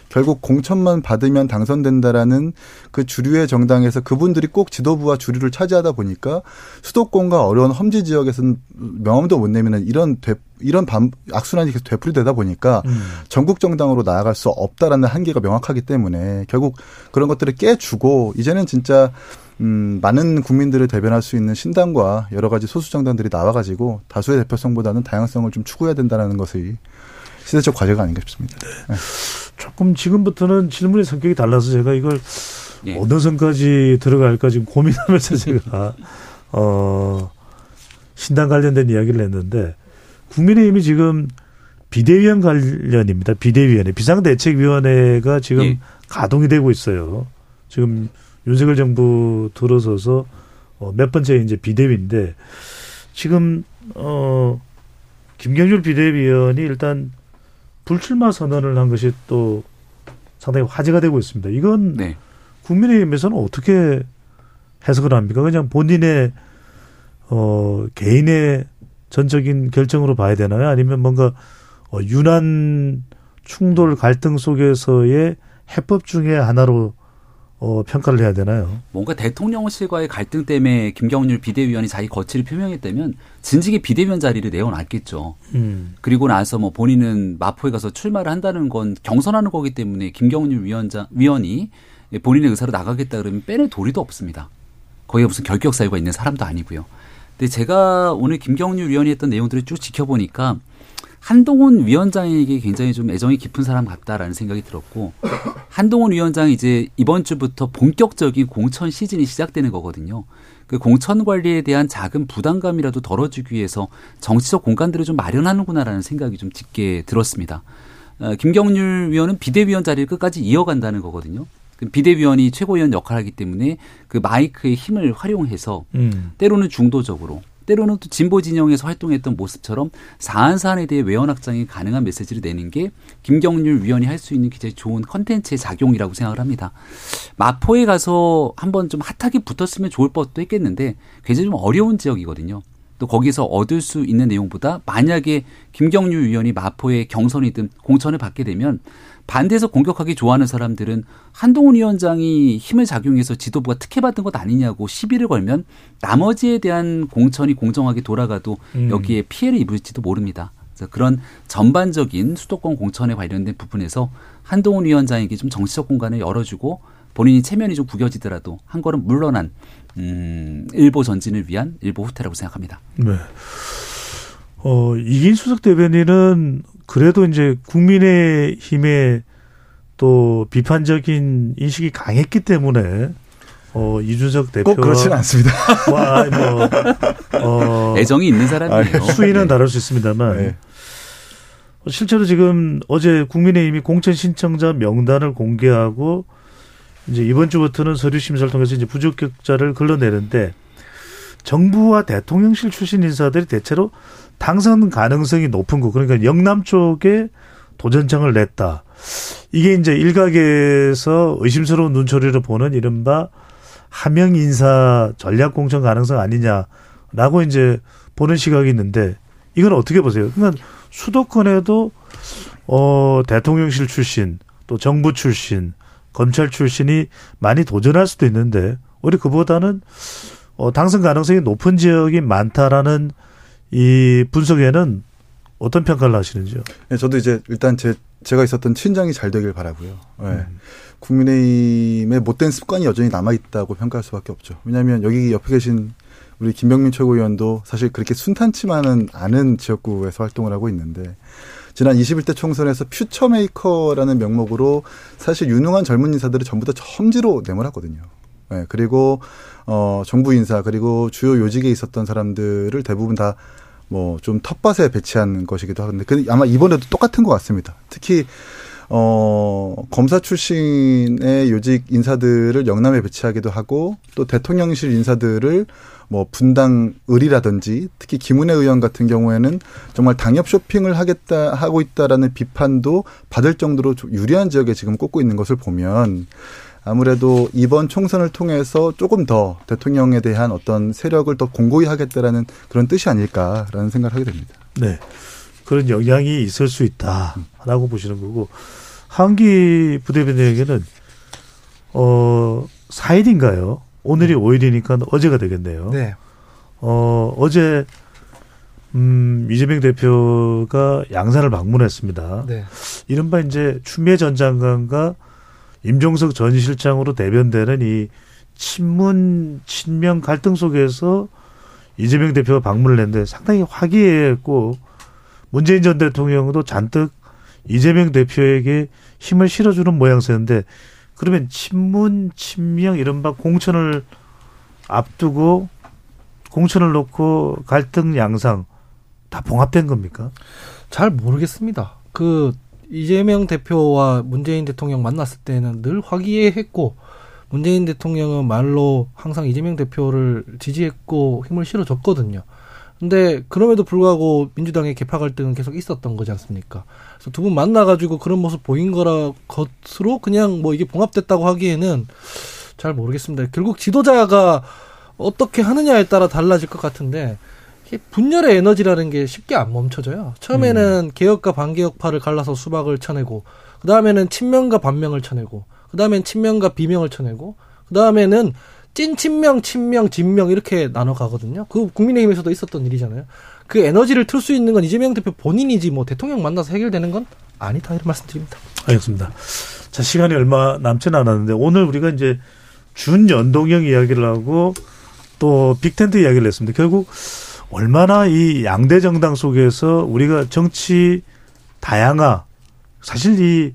결국 공천만 받으면 당선된다라는 그 주류의 정당에서 그분들이 꼭 지도부와 주류를 차지하다 보니까 수도권과 어려운 험지 지역에서는 명함도 못 내면은 이런 되, 이런 반, 악순환이 계속 되풀이되다 보니까 음. 전국 정당으로 나아갈 수 없다라는 한계가 명확하기 때문에 결국 그런 것들을 깨주고 이제는 진짜 음, 많은 국민들을 대변할 수 있는 신당과 여러 가지 소수 정당들이 나와가지고 다수의 대표성보다는 다양성을 좀 추구해야 된다는 것이 시대적 과제가 아닌가 싶습니다. 네. 네. 조금 지금부터는 질문의 성격이 달라서 제가 이걸 예. 어느 선까지 들어갈까 지금 고민하면서 *laughs* 제가 어 신당 관련된 이야기를 했는데 국민의힘이 지금 비대위원 관련입니다. 비대위원회 비상대책위원회가 지금 예. 가동이 되고 있어요. 지금 윤석열 정부 들어서서 어, 몇 번째 이제 비대위인데 지금 어 김경률 비대위원이 일단 불출마 선언을 한 것이 또 상당히 화제가 되고 있습니다. 이건 네. 국민의힘에서는 어떻게 해석을 합니까? 그냥 본인의 어 개인의 전적인 결정으로 봐야 되나요? 아니면 뭔가 어, 유난 충돌 갈등 속에서의 해법 중의 하나로 어, 평가를 해야 되나요? 뭔가 대통령실과의 갈등 때문에 김경률 비대위원이 자기 거취를 표명했다면 진즉에 비대위원 자리를 내어놨겠죠. 음. 그리고 나서 뭐 본인은 마포에 가서 출마를 한다는 건 경선하는 거기 때문에 김경률 위원장 위원이 본인의 의사로 나가겠다 그러면 빼낼 도리도 없습니다. 거기에 무슨 결격 사유가 있는 사람도 아니고요. 근데 제가 오늘 김경률 위원이 했던 내용들을 쭉 지켜보니까 한동훈 위원장에게 굉장히 좀 애정이 깊은 사람 같다라는 생각이 들었고 한동훈 위원장이 이제 이번 주부터 본격적인 공천 시즌이 시작되는 거거든요. 그 공천 관리에 대한 작은 부담감이라도 덜어주기 위해서 정치적 공간들을 좀 마련하는구나라는 생각이 좀 짙게 들었습니다. 어, 김경률 위원은 비대위원 자리를 끝까지 이어간다는 거거든요. 그 비대위원이 최고위원 역할을 하기 때문에 그 마이크의 힘을 활용해서 음. 때로는 중도적으로 때로는 또 진보 진영에서 활동했던 모습처럼 사안 사안에 대해 외연 확장이 가능한 메시지를 내는 게 김경률 위원이 할 수 있는 굉장히 좋은 컨텐츠의 작용이라고 생각을 합니다. 마포에 가서 한번 좀 핫하게 붙었으면 좋을 법도 했겠는데 굉장히 좀 어려운 지역이거든요. 또 거기서 얻을 수 있는 내용보다 만약에 김경률 위원이 마포에 경선이든 공천을 받게 되면 반대해서 공격하기 좋아하는 사람들은 한동훈 위원장이 힘을 작용해서 지도부가 특혜받은 것 아니냐고 시비를 걸면 나머지에 대한 공천이 공정하게 돌아가도 음. 여기에 피해를 입을지도 모릅니다. 그래서 그런 전반적인 수도권 공천에 관련된 부분에서 한동훈 위원장에게 좀 정치적 공간을 열어주고 본인이 체면이 좀 구겨지더라도 한 걸음 물러난 음, 일보 전진을 위한 일보 후퇴라고 생각합니다. 네. 어, 이긴 수석 대변인은 그래도 이제 국민의힘의 또 비판적인 인식이 강했기 때문에 어 이준석 대표 꼭 그렇지는 않습니다. 뭐, 어, 애정이 있는 사람이에요. 수위는 네. 다를 수 있습니다만 네. 실제로 지금 어제 국민의힘이 공천 신청자 명단을 공개하고 이제 이번 주부터는 서류 심사를 통해서 이제 부적격자를 걸러내는데 정부와 대통령실 출신 인사들이 대체로 당선 가능성이 높은 거 그러니까 영남 쪽에 도전장을 냈다. 이게 이제 일각에서 의심스러운 눈초리를 보는 이른바 하명 인사 전략 공천 가능성 아니냐라고 이제 보는 시각이 있는데 이건 어떻게 보세요? 그러니까 수도권에도 어 대통령실 출신 또 정부 출신 검찰 출신이 많이 도전할 수도 있는데 우리 그보다는 어 당선 가능성이 높은 지역이 많다라는 이 분석에는 어떤 평가를 하시는지요? 네, 저도 이제 일단 제 제가 있었던 친정이 잘 되길 바라고요. 네. 음. 국민의힘의 못된 습관이 여전히 남아 있다고 평가할 수밖에 없죠. 왜냐하면 여기 옆에 계신 우리 김병민 최고위원도 사실 그렇게 순탄치만은 않은 지역구에서 활동을 하고 있는데 지난 21대 총선에서 퓨처메이커라는 명목으로 사실 유능한 젊은 인사들을 전부 다 점지로 내몰았거든요. 네, 그리고 어 정부 인사 그리고 주요 요직에 있었던 사람들을 대부분 다 뭐 좀 텃밭에 배치한 것이기도 하는데 그 아마 이번에도 똑같은 것 같습니다. 특히 어 검사 출신의 요직 인사들을 영남에 배치하기도 하고 또 대통령실 인사들을 뭐 분당 을이라든지 특히 김은혜 의원 같은 경우에는 정말 당협 쇼핑을 하겠다 하고 있다라는 비판도 받을 정도로 유리한 지역에 지금 꽂고 있는 것을 보면 아무래도 이번 총선을 통해서 조금 더 대통령에 대한 어떤 세력을 더 공고히 하겠다라는 그런 뜻이 아닐까라는 생각을 하게 됩니다. 네. 그런 영향이 있을 수 있다라고 보시는 거고 한기 부대변인에게는 어 4일인가요? 오늘이 음. 5일이니까 어제가 되겠네요. 네. 어 어제 음 이재명 대표가 양산을 방문했습니다. 네. 이른바 이제 추미애 전 장관과 임종석 전 실장으로 대변되는 이 친문 친명 갈등 속에서 이재명 대표가 방문을 했는데 상당히 화기애애했고 문재인 전 대통령도 잔뜩 이재명 대표에게 힘을 실어주는 모양새인데 그러면 친문 친명 이른바 공천을 앞두고 공천을 놓고 갈등 양상 다 봉합된 겁니까? 잘 모르겠습니다. 그 이재명 대표와 문재인 대통령 만났을 때는 늘 화기애애했고 문재인 대통령은 말로 항상 이재명 대표를 지지했고 힘을 실어줬거든요. 근데 그럼에도 불구하고 민주당의 개파 갈등은 계속 있었던 거지 않습니까? 그래서 두 분 만나가지고 그런 모습 보인 거라 것으로 그냥 뭐 이게 봉합됐다고 하기에는 잘 모르겠습니다. 결국 지도자가 어떻게 하느냐에 따라 달라질 것 같은데 분열의 에너지라는 게 쉽게 안 멈춰져요. 처음에는 음. 개혁과 반개혁파를 갈라서 수박을 쳐내고, 그 다음에는 친명과 반명을 쳐내고, 그 다음엔 친명과 비명을 쳐내고, 그 다음에는 찐 친명, 친명, 진명 이렇게 나눠 가거든요. 그 국민의힘에서도 있었던 일이잖아요. 그 에너지를 틀 수 있는 건 이재명 대표 본인이지 뭐 대통령 만나서 해결되는 건 아니다 이런 말씀드립니다. 알겠습니다. 자 시간이 얼마 남지는 않았는데 오늘 우리가 이제 준연동형 이야기를 하고 또 빅텐트 이야기를 했습니다. 결국 얼마나 이 양대 정당 속에서 우리가 정치 다양화 사실 이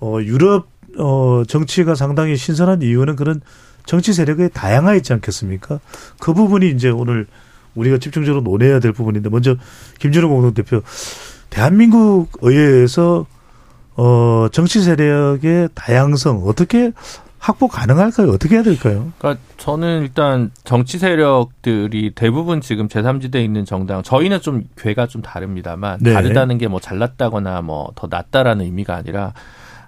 어, 유럽 어, 정치가 상당히 신선한 이유는 그런 정치 세력의 다양화 있지 않겠습니까? 그 부분이 이제 오늘 우리가 집중적으로 논해야 될 부분인데 먼저 김준호 공동대표 대한민국 의회에서 어 정치 세력의 다양성 어떻게 확보 가능할까요? 어떻게 해야 될까요? 그러니까 저는 일단 정치 세력들이 대부분 지금 제3지대에 있는 정당 저희는 좀 괴가 좀 다릅니다만 네. 다르다는 게 뭐 잘났다거나 뭐 더 낫다라는 의미가 아니라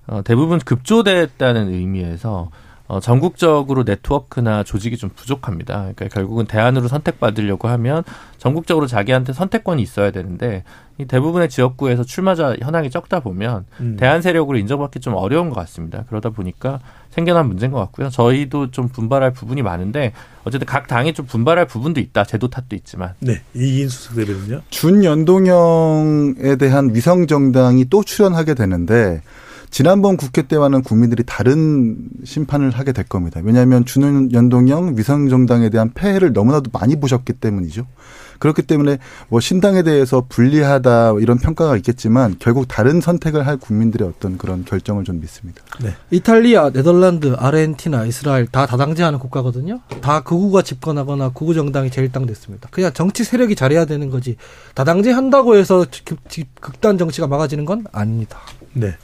어, 대부분 급조됐다는 의미에서 어, 전국적으로 네트워크나 조직이 좀 부족합니다. 그러니까 결국은 대안으로 선택받으려고 하면 전국적으로 자기한테 선택권이 있어야 되는데 이 대부분의 지역구에서 출마자 현황이 적다 보면 음. 대안 세력으로 인정받기 좀 어려운 것 같습니다. 그러다 보니까 생겨난 문제인 것 같고요. 저희도 좀 분발할 부분이 많은데 어쨌든 각 당이 좀 분발할 부분도 있다. 제도 탓도 있지만. 네. 이인수 대변인요. 준연동형에 대한 위성 정당이 또 출연하게 되는데 지난번 국회 때와는 국민들이 다른 심판을 하게 될 겁니다. 왜냐하면 준연동형 위성정당에 대한 폐해를 너무나도 많이 보셨기 때문이죠. 그렇기 때문에 뭐 신당에 대해서 불리하다 이런 평가가 있겠지만 결국 다른 선택을 할 국민들의 어떤 그런 결정을 좀 믿습니다. 네. 이탈리아, 네덜란드, 아르헨티나, 이스라엘 다 다당제하는 국가거든요. 다 극우가 집권하거나 극우 정당이 제일당 됐습니다. 그냥 정치 세력이 잘해야 되는 거지. 다당제 한다고 해서 극단 정치가 막아지는 건 아닙니다. 네.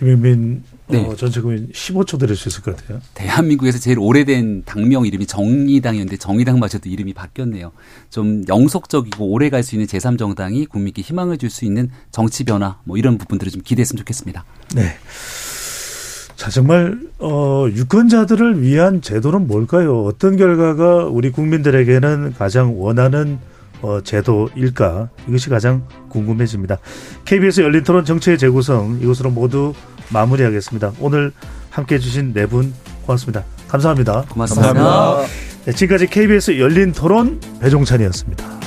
김영민 네. 어, 전 지금 15초 드릴 수 있을 것 같아요. 대한민국에서 제일 오래된 당명 이름이 정의당이었는데 정의당마저도 이름이 바뀌었네요. 좀 영속적이고 오래 갈 수 있는 제3정당이 국민께 희망을 줄 수 있는 정치 변화 뭐 이런 부분들을 좀 기대했으면 좋겠습니다. 네. 자, 정말, 어, 유권자들을 위한 제도는 뭘까요? 어떤 결과가 우리 국민들에게는 가장 원하는 어, 제도일까? 이것이 가장 궁금해집니다. KBS 열린 토론 정치의 재구성 이것으로 모두 마무리하겠습니다. 오늘 함께 해주신 네 분 고맙습니다. 감사합니다. 고맙습니다. 감사합니다. 네, 지금까지 KBS 열린 토론 배종찬이었습니다.